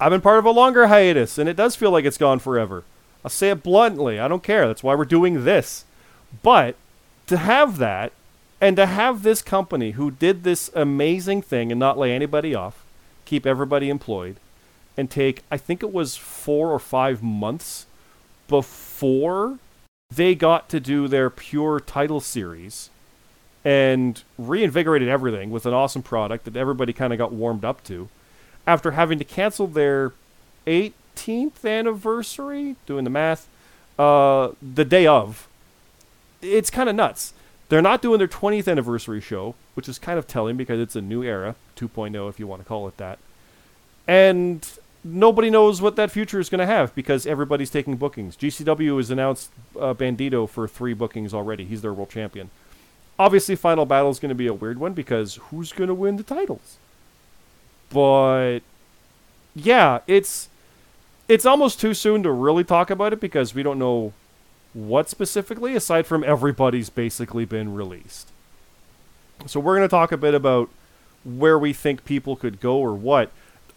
I've been part of a longer hiatus, and it does feel like it's gone forever. I'll say it bluntly. I don't care. That's why we're doing this. But to have that, and to have this company who did this amazing thing and not lay anybody off, keep everybody employed, and take, I think it was four or five months before they got to do their pure title series and reinvigorated everything with an awesome product that everybody kind of got warmed up to after having to cancel their 18th anniversary, doing the math, uh, the day of. It's kind of nuts. They're not doing their 20th anniversary show, which is kind of telling because it's a new era, 2.0 if you want to call it that. And nobody knows what that future is going to have because everybody's taking bookings. GCW has announced uh, Bandito for three bookings already. He's their world champion. Obviously, Final Battle is going to be a weird one because who's going to win the titles? But yeah, it's it's almost too soon to really talk about it because we don't know what specifically aside from everybody's basically been released. So we're going to talk a bit about where we think people could go or what.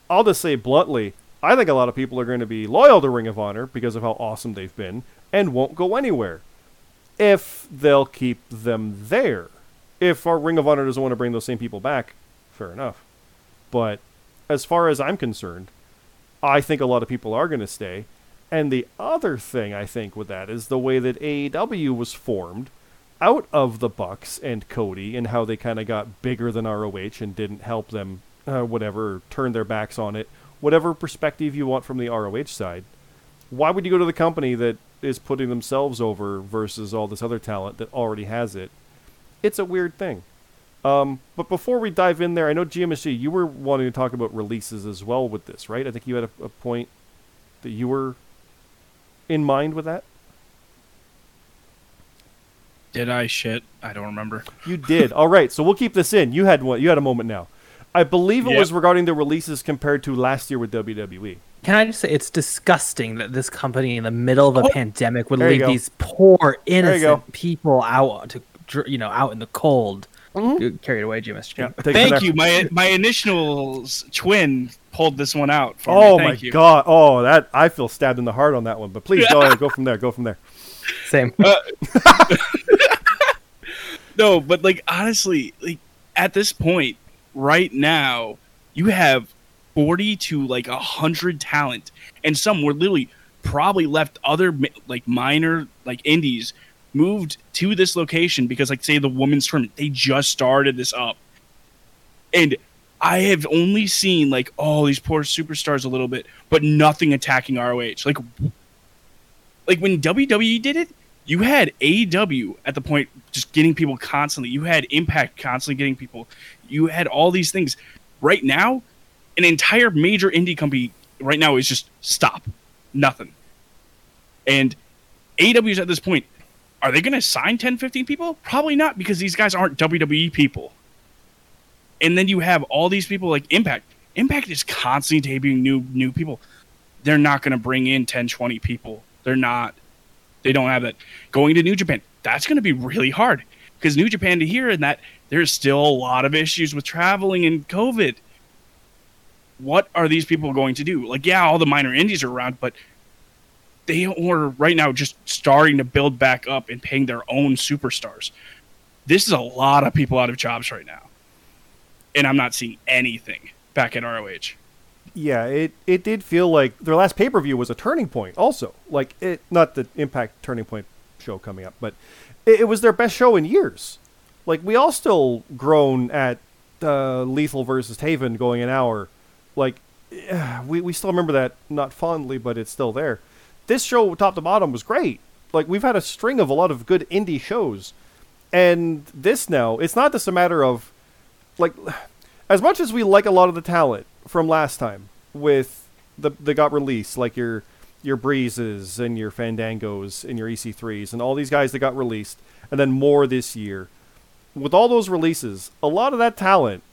I'll just say bluntly, I think a lot of people are going to be loyal to Ring of Honor because of how awesome they've been and won't go anywhere if they'll keep them there. If our Ring of Honor doesn't want to bring those same people back, fair enough. But as far as I'm concerned, I think a lot of people are going to stay. And the other thing I think with that is the way that AEW was formed out of the Bucks and Cody and how they kind of got bigger than ROH and didn't help them, uh, whatever, turn their backs on it. Whatever perspective you want from the ROH side, why would you go to the company that is putting themselves over versus all this other talent that already has it? It's a weird thing. Um, but before we dive in there, I know GMSG, you were wanting to talk about releases as well with this, right? I think you had a, a point that you were in mind with that. Did I shit? I don't remember. You did. All right, so we'll keep this in. You had one. You had a moment now. I believe it Yep. was regarding the releases compared to last year with. WWE. Can I just say it's disgusting that this company in the middle of a Oh. pandemic would leave these poor innocent people out to you know out in the cold. Mm-hmm. Get Carried away, GMSG. Yeah, take it from Thank you. My my initials twin pulled this one out for Oh me. my you. god! Oh, that I feel stabbed in the heart on that one. But please go ahead, go from there. Go from there. Same. Uh, no, but like honestly, like at this point, right now, you have forty to like a hundred talent, and some were literally probably left other like minor like indies moved to this location because like say the women's tournament they just started this up and i have only seen like oh these poor superstars a little bit but nothing attacking roh like like when wwe did it you had AEW at the point just getting people constantly. You had Impact constantly getting people. You had all these things. Right now, an entire major indie company right now is just stop. Nothing. And AEW's at this point, are they going to sign 10, 15 people? Probably not because these guys aren't WWE people. And then you have all these people like Impact. Impact is constantly debuting new new people. They're not going to bring in 10, 20 people. They're not. They don't have that. Going to New Japan, that's going to be really hard because New Japan to here and that there's still a lot of issues with traveling and COVID. What are these people going to do? Like, yeah, all the minor indies are around, but they are right now just starting to build back up and paying their own superstars. This is a lot of people out of jobs right now, and I'm not seeing anything back at ROH. Yeah, it, it did feel like their last pay per view was a turning point. Also, like it, not the Impact turning point show coming up, but it, it was their best show in years. Like we all still groan at uh, Lethal versus Taven going an hour. Like we we still remember that not fondly, but it's still there. This show, top to bottom, was great. Like we've had a string of a lot of good indie shows, and this now it's not just a matter of like as much as we like a lot of the talent from last time with the the got released, like your your breezes and your fandangos and your EC3s and all these guys that got released, and then more this year. With all those releases, a lot of that talent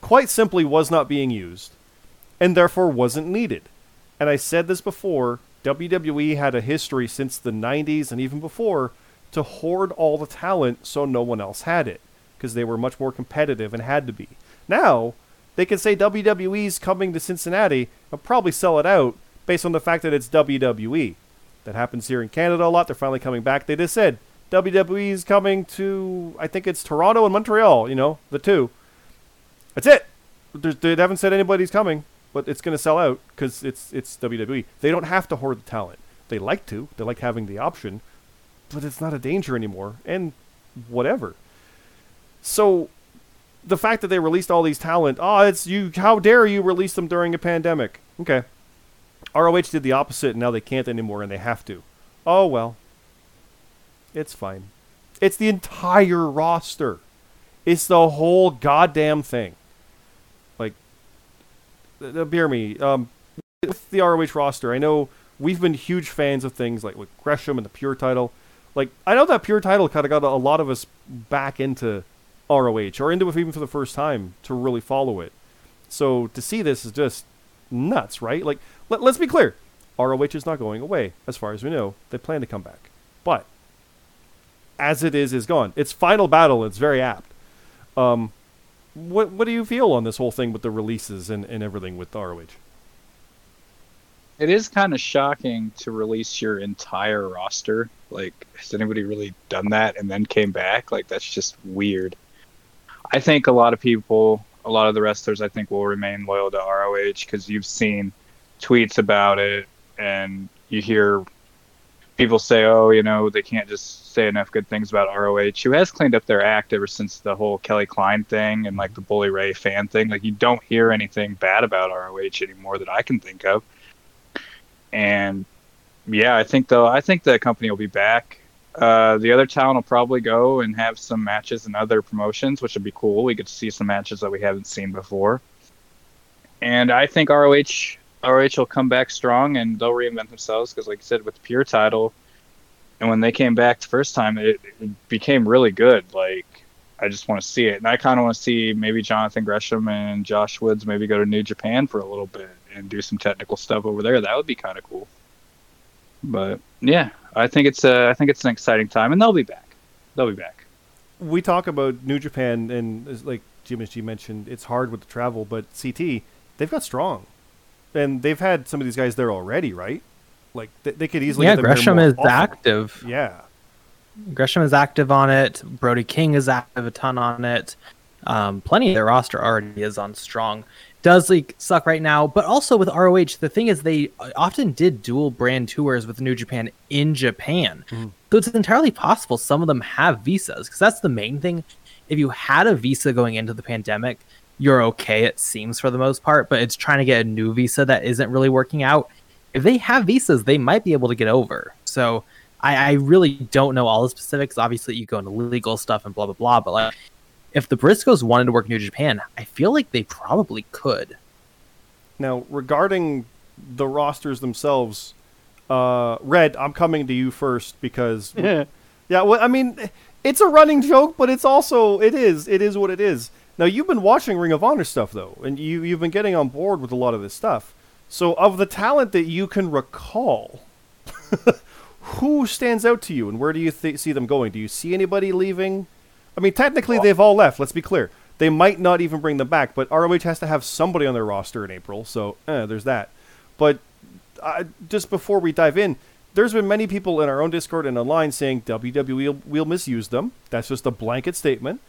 quite simply was not being used and therefore wasn't needed. And I said this before WWE had a history since the 90s and even before to hoard all the talent so no one else had it because they were much more competitive and had to be. Now, they can say WWE's coming to Cincinnati and probably sell it out based on the fact that it's WWE. That happens here in Canada a lot. They're finally coming back. They just said WWE's coming to, I think it's Toronto and Montreal, you know, the two. That's it. They haven't said anybody's coming but it's going to sell out because it's it's WWE. They don't have to hoard the talent. They like to. They like having the option, but it's not a danger anymore. And whatever. So, the fact that they released all these talent, oh, it's you. How dare you release them during a pandemic? Okay. ROH did the opposite, and now they can't anymore, and they have to. Oh well. It's fine. It's the entire roster. It's the whole goddamn thing bear me. Um, with the ROH roster, I know we've been huge fans of things like with Gresham and the Pure title. Like I know that Pure title kind of got a, a lot of us back into ROH or into it even for the first time to really follow it. So to see this is just nuts, right? Like let, let's be clear, ROH is not going away as far as we know. They plan to come back, but as it is, is gone. Its final battle. It's very apt. Um, what what do you feel on this whole thing with the releases and, and everything with ROH? It is kind of shocking to release your entire roster. Like, has anybody really done that and then came back? Like, that's just weird. I think a lot of people, a lot of the wrestlers, I think will remain loyal to ROH because you've seen tweets about it and you hear people say, oh, you know, they can't just say enough good things about ROH, who has cleaned up their act ever since the whole Kelly Klein thing and like the Bully Ray fan thing. Like, you don't hear anything bad about ROH anymore that I can think of. And yeah, I think though, I think the company will be back. Uh, the other talent will probably go and have some matches in other promotions, which would be cool. We to see some matches that we haven't seen before. And I think ROH ROH will come back strong and they'll reinvent themselves because, like you said, with Pure title, and when they came back the first time, it, it became really good. Like I just want to see it, and I kind of want to see maybe Jonathan Gresham and Josh Woods maybe go to New Japan for a little bit and do some technical stuff over there. That would be kind of cool. But yeah, I think it's a, I think it's an exciting time, and they'll be back. They'll be back. We talk about New Japan, and like GMSG mentioned, it's hard with the travel, but CT they've got strong and they've had some of these guys there already, right? Like they, they could easily. Yeah, Gresham is often. active. Yeah, Gresham is active on it. Brody King is active a ton on it. Um, plenty of their roster already is on strong. Does like suck right now, but also with ROH, the thing is they often did dual brand tours with New Japan in Japan, mm-hmm. so it's entirely possible some of them have visas because that's the main thing. If you had a visa going into the pandemic, you're okay, it seems for the most part, but it's trying to get a new visa that isn't really working out. If they have visas, they might be able to get over. So I, I really don't know all the specifics. Obviously, you go into legal stuff and blah blah blah, but like if the Briscoes wanted to work New Japan, I feel like they probably could. Now, regarding the rosters themselves, uh, Red, I'm coming to you first because yeah, yeah. Well, I mean, it's a running joke, but it's also it is it is what it is. Now you've been watching Ring of Honor stuff though, and you you've been getting on board with a lot of this stuff. So of the talent that you can recall, who stands out to you, and where do you th- see them going? Do you see anybody leaving? I mean, technically they've all left. Let's be clear. They might not even bring them back, but ROH has to have somebody on their roster in April, so eh, there's that. But uh, just before we dive in, there's been many people in our own Discord and online saying WWE will, will misuse them. That's just a blanket statement.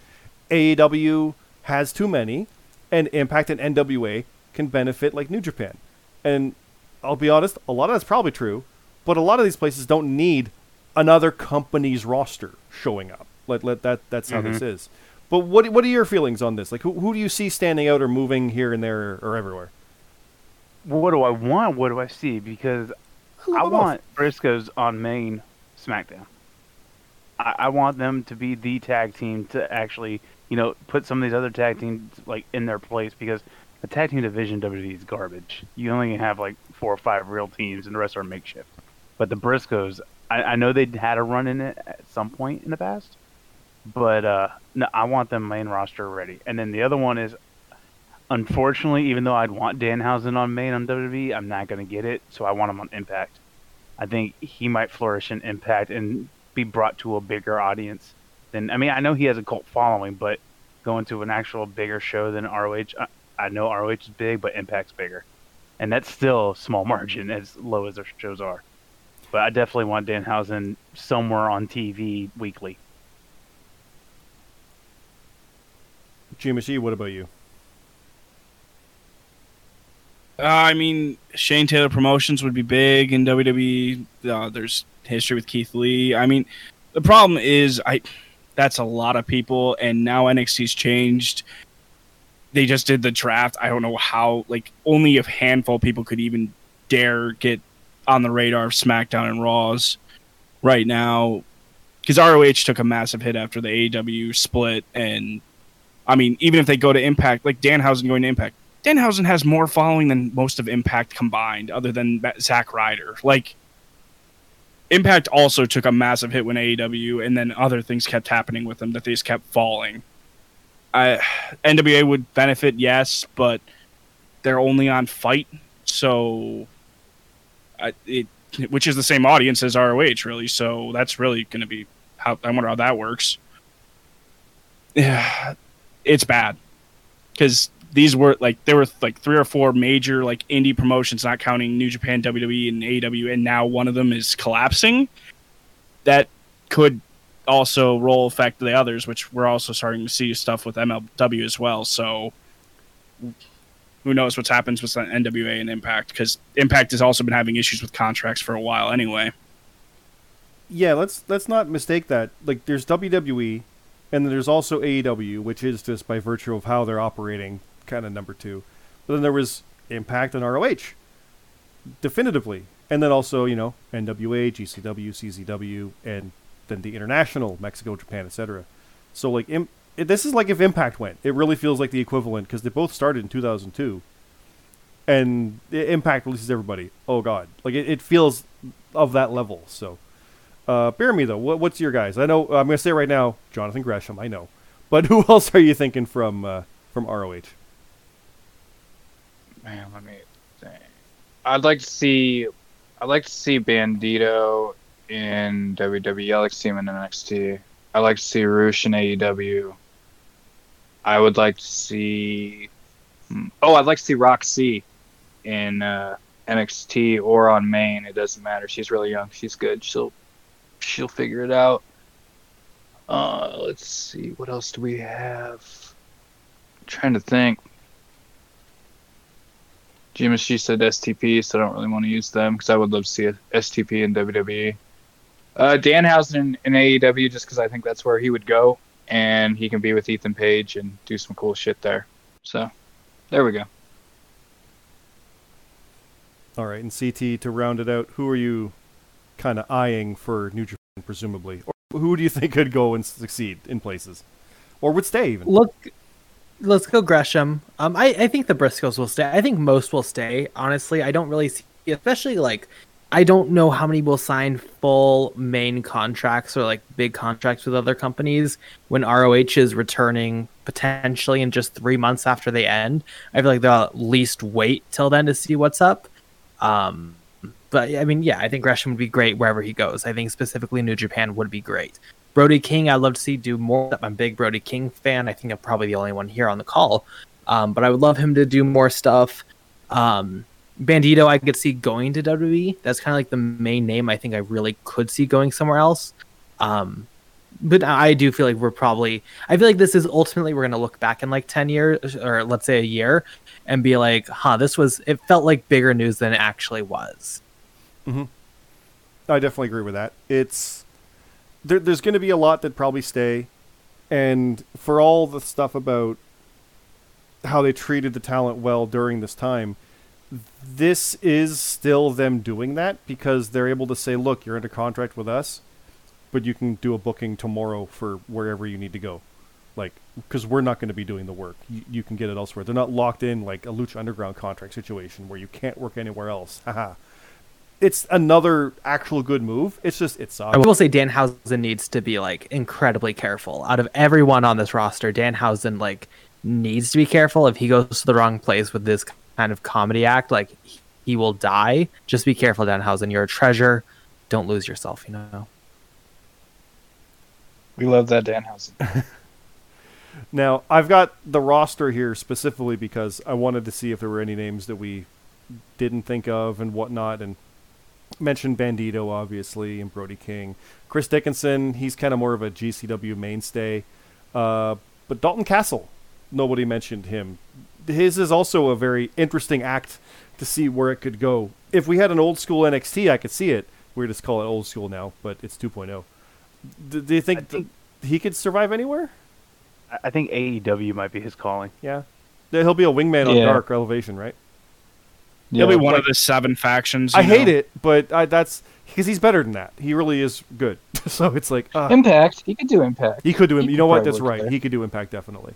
AEW has too many, and Impact and NWA can benefit like New Japan. And I'll be honest, a lot of that's probably true, but a lot of these places don't need another company's roster showing up. Let let that that's how this mm-hmm. is. But what what are your feelings on this? Like who who do you see standing out or moving here and there or everywhere? What do I want? What do I see? Because I want Briscoes on main SmackDown. I, I want them to be the tag team to actually, you know, put some of these other tag teams like in their place because the tag team division WWE is garbage. You only have like four or five real teams, and the rest are makeshift. But the Briscoes, I, I know they had a run in it at some point in the past, but uh, no, I want them main roster ready. And then the other one is, unfortunately, even though I'd want Danhausen on main on WWE, I'm not going to get it. So I want him on Impact. I think he might flourish in Impact and be brought to a bigger audience. Than I mean, I know he has a cult following, but going to an actual bigger show than ROH, I, I know ROH is big, but Impact's bigger, and that's still a small margin as low as their shows are. But I definitely want Danhausen somewhere on TV weekly. GMSG, what about you? Uh, I mean, Shane Taylor Promotions would be big in WWE. Uh, there's history with Keith Lee. I mean, the problem is, I that's a lot of people, and now NXT's changed. They just did the draft. I don't know how. Like, only a handful of people could even dare get on the radar of SmackDown and Raws right now, because ROH took a massive hit after the AEW split, and I mean, even if they go to Impact, like Danhausen going to Impact. Danhausen has more following than most of Impact combined, other than Zack Ryder. Like, Impact also took a massive hit when AEW, and then other things kept happening with them that they just kept falling. I, NWA would benefit, yes, but they're only on FITE, so I, it, which is the same audience as ROH, really. So that's really going to be how I wonder how that works. Yeah, it's bad because these were like there were like three or four major like indie promotions, not counting New Japan, WWE, and AEW, and now one of them is collapsing. That could also roll affect the others, which we're also starting to see stuff with MLW as well. So who knows what's happens with NWA and Impact because Impact has also been having issues with contracts for a while anyway. Yeah, let's let's not mistake that. Like, there's WWE, and then there's also AEW, which is just by virtue of how they're operating, kind of number two. But then there was Impact and ROH, definitively, and then also you know NWA, GCW, CZW, and then the international Mexico, Japan, etc. So like, Im- it, this is like if Impact went. It really feels like the equivalent because they both started in 2002, and Impact releases everybody. Oh God, like it, it feels of that level. So. Uh, bear me though. What, what's your guys? I know I'm gonna say right now, Jonathan Gresham. I know, but who else are you thinking from uh, from ROH? Man, let me think. I'd like to see. I'd like to see Bandito in WWE. I like to see him in NXT. I like to see Rush in AEW. I would like to see. hmm, Oh, I'd like to see Rok-C in uh, NXT or on main. It doesn't matter. She's really young. She's good. She'll she'll figure it out. Uh, let's see. What else do we have? I'm trying to think. GMSG said STP, so I don't really want to use them because I would love to see a STP in WWE. Uh, Danhausen in, in AEW just because I think that's where he would go, and he can be with Ethan Page and do some cool shit there. So, there we go. All right, and CT to round it out. Who are you kind of eyeing for New Japan, presumably, or who do you think could go and succeed in places, or would stay even? Look, let's go Gresham. Um, I, I think the Briscoes will stay. I think most will stay. Honestly, I don't really see, especially like, I don't know how many will sign full main contracts or like big contracts with other companies when ROH is returning potentially in just three months after they end. I feel like they'll at least wait till then to see what's up. Um, but I mean, yeah, I think Gresham would be great wherever he goes. I think specifically New Japan would be great. Brody King, I'd love to see do more. I'm a big Brody King fan. I think I'm probably the only one here on the call. Um, but I would love him to do more stuff. Um, Bandito, I could see going to WWE. That's kind of like the main name I think I really could see going somewhere else. Um, but I do feel like we're probably. I feel like this is ultimately we're gonna look back in like ten years, or let's say a year, and be like, "Huh, this was." It felt like bigger news than it actually was. I definitely agree with that. It's there, there's going to be a lot that probably stay, and for all the stuff about how they treated the talent well during this time, this is still them doing that because they're able to say, "Look, you're under contract with us, but you can do a booking tomorrow for wherever you need to go." Like, because we're not going to be doing the work, you, you can get it elsewhere. They're not locked in like a Lucha Underground contract situation where you can't work anywhere else. Haha it's another actual good move. It's just it sucks. I will say Danhausen needs to be like incredibly careful. Out of everyone on this roster, Danhausen like needs to be careful. If he goes to the wrong place with this kind of comedy act, like he will die. Just be careful, Danhausen. You're a treasure. Don't lose yourself. You know. We love that Danhausen. Now I've got the roster here specifically because I wanted to see if there were any names that we didn't think of and whatnot, and mentioned Bandito obviously and Brody King, Chris Dickinson. He's kind of more of a GCW mainstay, uh, but Dalton Castle. Nobody mentioned him. His is also a very interesting act to see where it could go. If we had an old school NXT, I could see it. We just call it old school now, but it's 2.0. Do, do you think, think- that he could survive anywhere? I- I think AEW might be his calling. Yeah. He'll be a wingman on Yeah. Dark Elevation, right? He'll be one like- of the seven factions. I you hate it, but I, that's because he's better than that. He really is good. so it's like uh, Impact. He could do Impact. he could do him. You know what? That's right. there. He could do Impact definitely.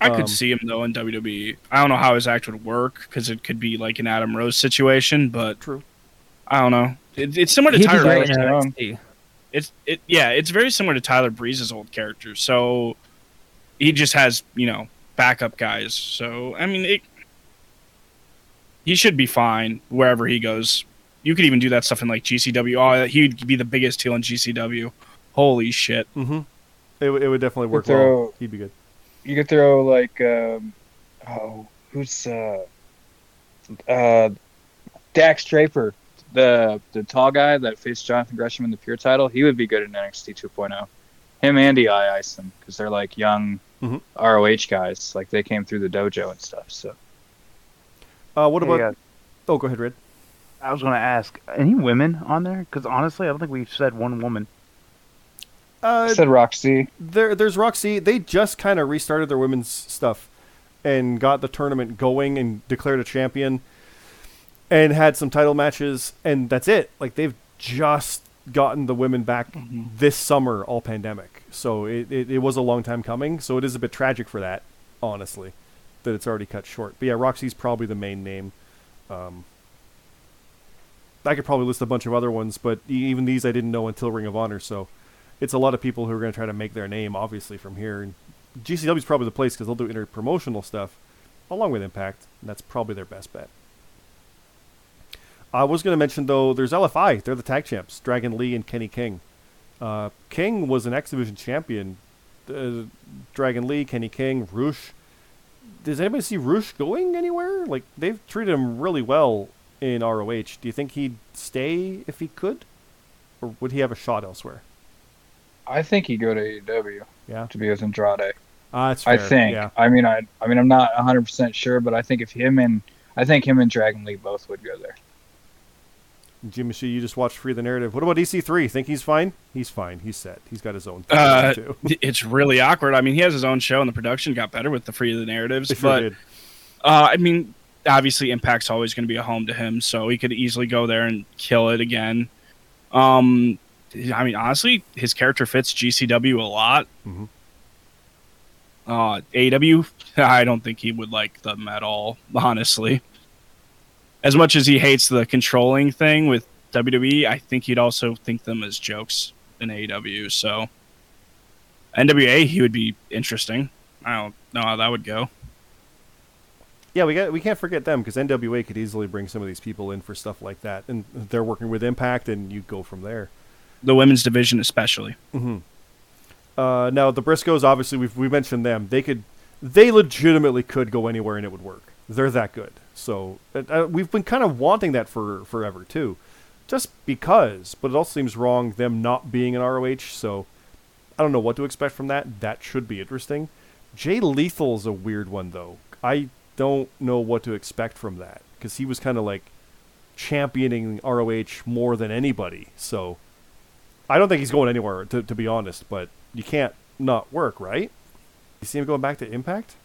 I Um, could see him though in WWE. I don't know how his act would work because it could be like an Adam Rose situation, but True. I don't know. It, it's similar to He'd Tyler. great Breeze. in It's it yeah. It's very similar to Tyler Breeze's old character. So he just has you know backup guys. So I mean, it, he should be fine wherever he goes. You could even do that stuff in like GCW. Oh, he'd be the biggest heel in GCW. Holy shit! Mm-hmm. It, would- it would definitely work Could well. He'd be good. You could throw like um, oh, who's uh, uh, Dak Draper, the the tall guy that faced Jonathan Gresham in the Pure title. He would be good in NXT 2.0. Him and Eli Isom because they're like young Mhm. ROH guys. Like they came through the dojo and stuff. So Uh, what Hey, about? guys, Oh, go ahead, Red. I was going to ask, any women on there? Because honestly, I don't think we've said one woman. Uh, I said Rok-C. there, there's Rok-C. They just kind of restarted their women's stuff and got the tournament going and declared a champion and had some title matches and that's it. Like they've just gotten the women back this summer, all pandemic. So it, it, it was a long time coming. So it is a bit tragic for that, honestly, that it's already cut short. But yeah, Rok-C's probably the main name. Um, I could probably list a bunch of other ones, but even these I didn't know until Ring of Honor. So it's a lot of people who are going to try to make their name, obviously, from here. And GCW is probably the place because they'll do inter-promotional stuff along with Impact, and that's probably their best bet. I was going to mention though, there's LFI. They're the tag champs, Dragon Lee and Kenny King. Uh, King was an X Division champion. Uh, Dragon Lee, Kenny King, Rush. Does anybody see Rush going anywhere? Like they've treated him really well in ROH. Do you think he'd stay if he could, or would he have a shot elsewhere? I think he'd go to AEW Yeah, to be with Andrade. uh, that's I think. Yeah, I mean, I. I mean, I'm not 100 percent sure, but I think if him and I think him and Dragon Lee both would go there. Jimmy Shee, you just watched Free the Narrative. What about EC3? Think he's fine? He's fine. He's set. He's got his own Uh, too. It's really awkward. I mean, he has his own show, and the production got better with the free the narratives. Sure but did. Uh, I mean, obviously, Impact's always going to be a home to him, so he could easily go there and kill it again. Um, I mean, honestly, his character fits GCW a lot. Mhm. Uh, AW, I don't think he would like them at all, honestly. As much as he hates the controlling thing with WWE, I think he'd also think them as jokes in AEW. So, NWA, he would be interesting. I don't know how that would go. Yeah, we got we can't forget them because NWA could easily bring some of these people in for stuff like that, and they're working with Impact, and you go from there. the women's division especially. hmm Uh, now the Briscoes, obviously, we've we mentioned them. They could, they legitimately could go anywhere and it would work. They're that good. So uh, we've been kind of wanting that for forever too, just because. But it also seems wrong them not being an ROH. So I don't know what to expect from that. That should be interesting. Jay Lethal's a weird one though. I don't know what to expect from that because he was kind of like championing ROH more than anybody. So I don't think he's going anywhere to, to be honest. But you can't not work, right? You see him going back to Impact?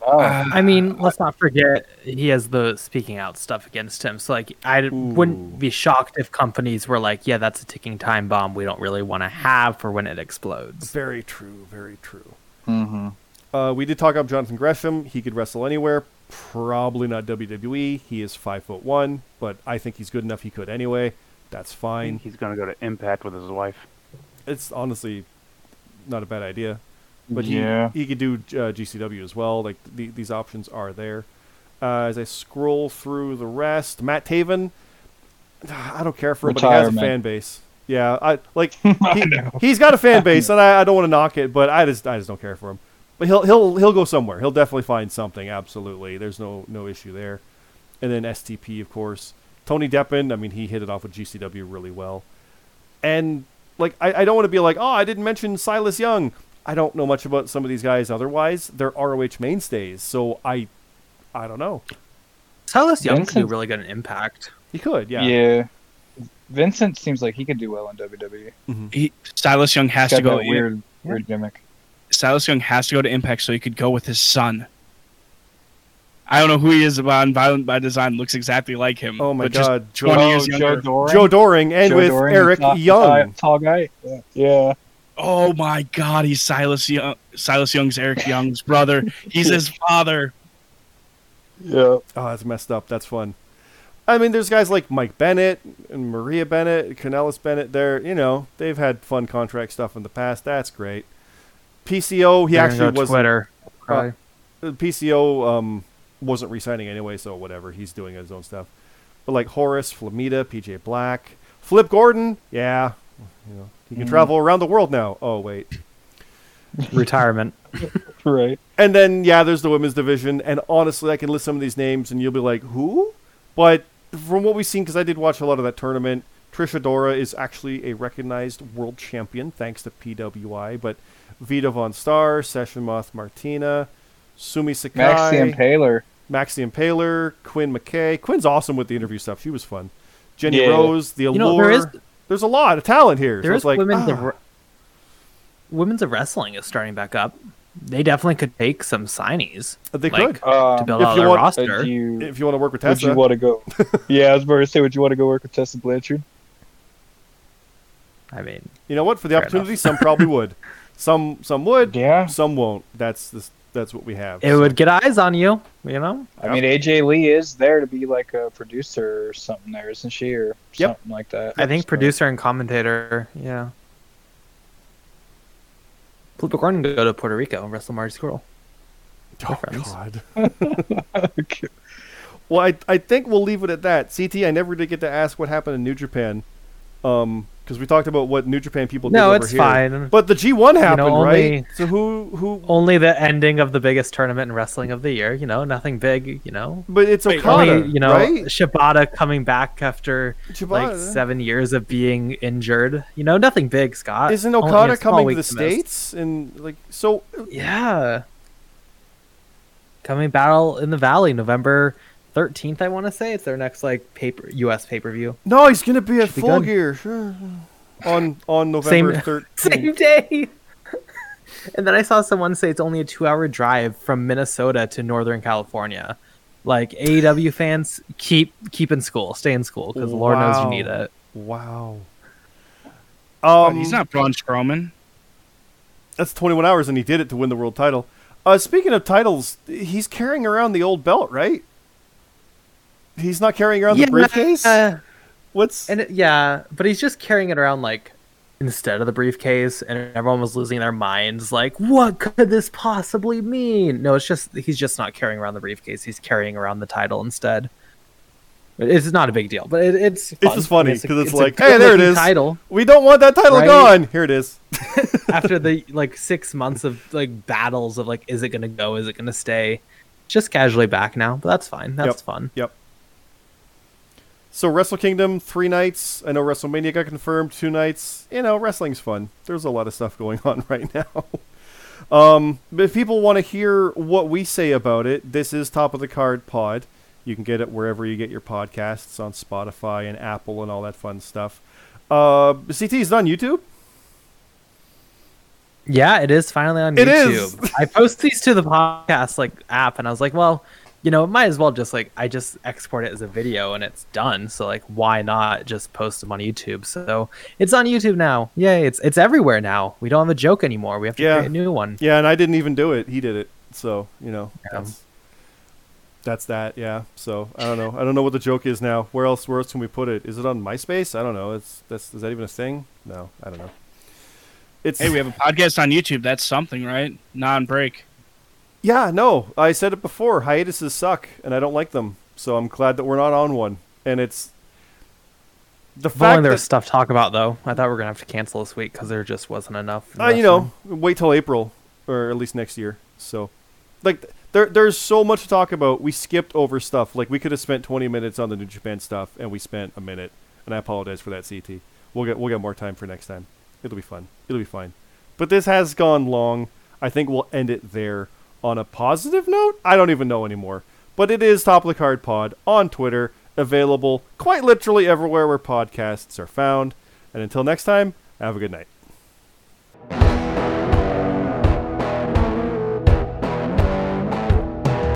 No. Uh, I mean, let's not forget he has the speaking out stuff against him. So like, I Ooh. wouldn't be shocked if companies were like, "Yeah, that's a ticking time bomb. We don't really want to have for when it explodes." Very true. Very true. Mm-hmm. Uh, we did talk about Jonathan Gresham. He could wrestle anywhere. Probably not WWE. He is five foot one, but I think he's good enough. He could anyway. That's fine. he's gonna go to Impact with his wife. It's honestly not a bad idea. But yeah. he, he could do uh, GCW as well. Like the, these options are there. Uh, as I scroll through the rest, Matt Taven, I don't care for him, but he has a fan base. Yeah, I like he, he's got a fan base, and I, I don't want to knock it, but I just I just don't care for him. But he'll he'll he'll go somewhere. He'll definitely find something. Absolutely, there's no no issue there. And then STP, of course, Tony Deppen. I mean, he hit it off with GCW really well. And like I, I don't want to be like, oh, I didn't mention Silas Young. I don't know much about some of these guys. Otherwise, they're ROH mainstays, so I I don't know. Silas Young could do really good an Impact. He could, yeah. Yeah. Vincent seems like he could do well in WWE. Mhm. He, Silas Young has He's to got go. that weird, weird gimmick. Silas Young has to go to Impact so he could go with his son. I don't know who he is about Violent by Design. Looks exactly like him. Oh my God, Joe- 20 oh, years Joe. Doering. Joe Doering and Joe with Doering, Eric tall- Young. tall, tall guy. Yeah. yeah. Oh my God, he's Silas Young. Silas Young's Eric Young's brother. He's his father. Yeah. Oh, that's messed up. That's fun. I mean, there's guys like Mike Bennett and Maria Bennett, Kanellis Bennett. They're, you know, they've had fun contract stuff in the past. That's great. PCO, he They're actually go was Twitter. probably. PCO um, wasn't re-signing anyway, so whatever. He's doing his own stuff. But like Horace, Flamita, PJ Black, Flip Gordon, yeah, you know, he can Mm. travel around the world now. Oh wait, Retirement. Right. And then yeah, there's the women's division, and honestly, I can list some of these names, and you'll be like, who? But from what we've seen, because I did watch a lot of that tournament, Trish Adora is actually a recognized world champion thanks to PWI. But Vita VonStarr, Session Moth Martina, Sumi Sakai, Max the Impaler. Max the Impaler, Quinn McKay. Quinn's awesome with the interview stuff. She was fun. Jenny Yeah. Rose, the Allure. You know, there is There's a lot of talent here. There's so like, women's ah. of women's of wrestling is starting back up. They definitely could take some signees they like, could Um, to build if out you their want- roster. Would you, if you want to work with Tessa, would you want to go? yeah, I was about to say, would you want to go work with Tessa Blanchard? I mean, You know what? For the opportunity, some probably would. Some some would. Yeah. Some won't. That's this. That's what we have. it so. would get eyes on you. You know, I mean, AJ Lee is there to be like a producer or something there, isn't she? Or Yep. something like that. I think So- producer and commentator. Yeah. Flip Gordon can go to Puerto Rico and wrestle Marty Scurll. Oh, friends. God. Well, I I think we'll leave it at that. CT, I never did get to ask what happened in New Japan, um, because we talked about what New Japan people did No, over it's here. fine. But the G1 happened, only- right? So who who? Only the ending of the biggest tournament in wrestling of the year. You know, nothing big. You know, But it's Wait, Okada, only you know right? Shibata coming back after Shibata. like seven years of being injured. You know, nothing big, Scott. Isn't Okada coming to the states and like so? Uh, yeah. Coming battle in the Valley, November thirteenth. I want to say it's their next like paper U.S. pay per view. No, he's gonna be at Should Full good. Gear, sure. On on November Same- thirteenth. Same day. and then I saw someone say it's only a two-hour drive from Minnesota to Northern California. Like AEW fans, keep keep in school, stay in school because Lord knows you need it. Wow. Oh, Um, he's not Braun Strowman. That's 21 hours, and he did it to win the world title. Uh, speaking of titles, he's carrying around the old belt, right? He's not carrying around the briefcase. uh, What's And it, yeah, but he's just carrying it around like instead of the briefcase, and everyone was losing their minds. Like, what could this possibly mean? No, it's just he's just not carrying around the briefcase. He's carrying around the title instead. It's not a big deal, but it, it's It's just funny, 'cause it's a like, hey, there it is. Title we don't want that title Right? gone. Here it is. after the like six months of like battles of like, is it gonna go? Is it gonna stay? just casually back now, but that's fine. That's Yep. fun. Yep. So Wrestle Kingdom three nights. I know WrestleMania got confirmed two nights. You know, wrestling's fun. There's a lot of stuff going on right now. um, but if people want to hear what we say about it, this is Top of the Card Pod. You can get it wherever you get your podcasts on Spotify and Apple and all that fun stuff. Uh, CT is on YouTube. Yeah, it is finally on It YouTube. is. I post these to the podcast like app, and I was like, well, you know, it might as well just like I just export it as a video and it's done. So like, why not just post them on YouTube? So it's on YouTube now. Yay! It's it's everywhere now. We don't have a joke anymore. We have to Yeah. create a new one. Yeah, and I didn't even do it. He did it. So you know, Yeah. that's that's that. Yeah. So I don't know. I don't know what the joke is now. Where else? Where else can we put it? Is it on MySpace? I don't know. It's that's is that even a thing? No, I don't know. It's Hey, we have a podcast on YouTube. That's something, right? Non-break. Yeah. No, I said it before. Hiatuses suck, and I don't like them. So I'm glad that we're not on one. And it's the only fact there that was stuff to talk about though. I thought we were gonna have to cancel this week because there just wasn't enough. Uh, you know, wait till April or at least next year. So, like, there there's so much to talk about. We skipped over stuff. Like, we could have spent 20 minutes on the New Japan stuff, and we spent a minute. And I apologize for that, CT. We'll get we'll get more time for next time. It'll be fun. It'll be fine. But this has gone long. I think we'll end it there on a positive note? I don't even know anymore. But it is Top of the Card Pod on Twitter, available quite literally everywhere where podcasts are found. And until next time, have a good night.